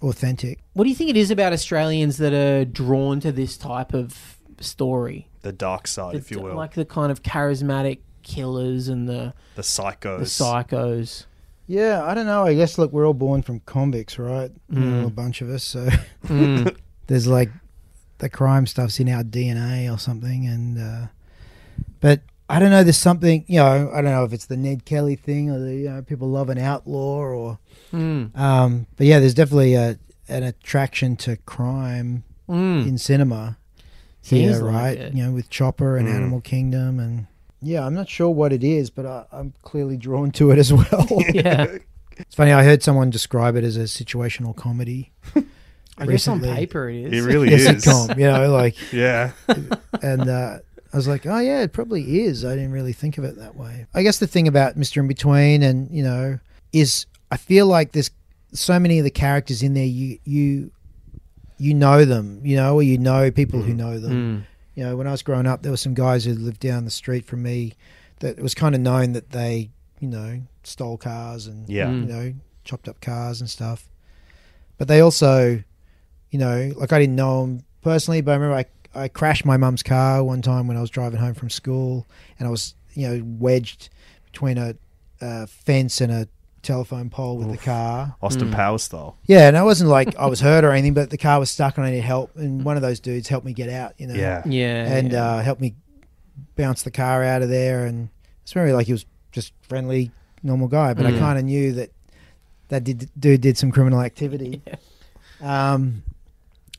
Speaker 4: authentic.
Speaker 5: What do you think it is about Australians that are drawn to this type of story?
Speaker 3: the dark side,
Speaker 5: The-
Speaker 3: if you will.
Speaker 5: Like the kind of charismatic killers and the,
Speaker 3: the psychos.
Speaker 5: the psychos.
Speaker 4: Yeah, I don't know. I guess look, we're all born from convicts, right?
Speaker 5: Mm.
Speaker 4: a bunch of us. So
Speaker 5: Mm. (laughs)
Speaker 4: there's like the crime stuff's in our DNA or something, and uh, but I don't know. There's something you know. I don't know if it's the Ned Kelly thing or the you know people love an outlaw or
Speaker 5: Mm.
Speaker 4: um, but yeah, there's definitely a an attraction to crime
Speaker 5: Mm.
Speaker 4: in cinema
Speaker 5: Seems
Speaker 4: here,
Speaker 5: like
Speaker 4: right?
Speaker 5: it.
Speaker 4: You know, with Chopper and
Speaker 3: Mm.
Speaker 4: Animal Kingdom and. Yeah, I'm not sure what it is, but I, I'm clearly drawn to it as well. (laughs)
Speaker 5: Yeah. (laughs)
Speaker 4: It's funny. I heard someone describe it as a situational comedy. (laughs)
Speaker 5: I guess on
Speaker 4: Recently.
Speaker 5: paper it is.
Speaker 3: It really
Speaker 4: a
Speaker 3: is.
Speaker 4: sitcom, you know, like,
Speaker 3: Yeah.
Speaker 4: and uh, I was like, oh yeah, it probably is. I didn't really think of it that way. I guess the thing about Mister In Between, and you know, is I feel like there's so many of the characters in there. You you you know them, you know, or you know people who know them.
Speaker 5: Mm.
Speaker 4: You know, when I was growing up, there were some guys who lived down the street from me that it was kind of known that they, you know, stole cars and
Speaker 3: Yeah.
Speaker 5: Mm.
Speaker 4: you know, chopped up cars and stuff. But they also, you know, like I didn't know them personally, but I remember I, I crashed my mum's car one time when I was driving home from school and I was, you know, wedged between a, a fence and a telephone pole with the car.
Speaker 3: Austin
Speaker 5: Mm.
Speaker 3: Power style.
Speaker 4: Yeah, and it wasn't like I was hurt or anything, but the car was stuck and I needed help. And one of those dudes helped me get out, you know
Speaker 3: Yeah.
Speaker 5: Yeah.
Speaker 4: and
Speaker 5: yeah.
Speaker 4: uh, helped me bounce the car out of there. And it's very like he was just friendly, normal guy, but I
Speaker 5: Mm.
Speaker 4: kind of knew that that did, dude did some criminal activity. (laughs) Um,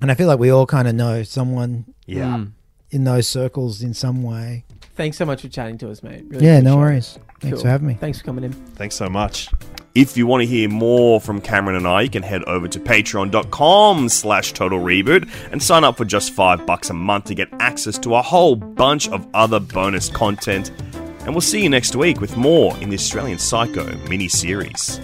Speaker 4: and I feel like we all kind of know someone
Speaker 3: Yeah.
Speaker 5: Mm.
Speaker 4: in those circles in some way.
Speaker 5: Thanks so much for chatting to us, mate. Really
Speaker 4: yeah, no
Speaker 5: appreciate it.
Speaker 4: worries. Thanks
Speaker 5: Cool.
Speaker 4: for having me.
Speaker 5: Thanks for coming in.
Speaker 3: Thanks so much. If you want to hear more from Cameron and I, you can head over to patreon.com slash total reboot and sign up for just five bucks a month to get access to a whole bunch of other bonus content. And we'll see you next week with more in the Australian Psycho mini series.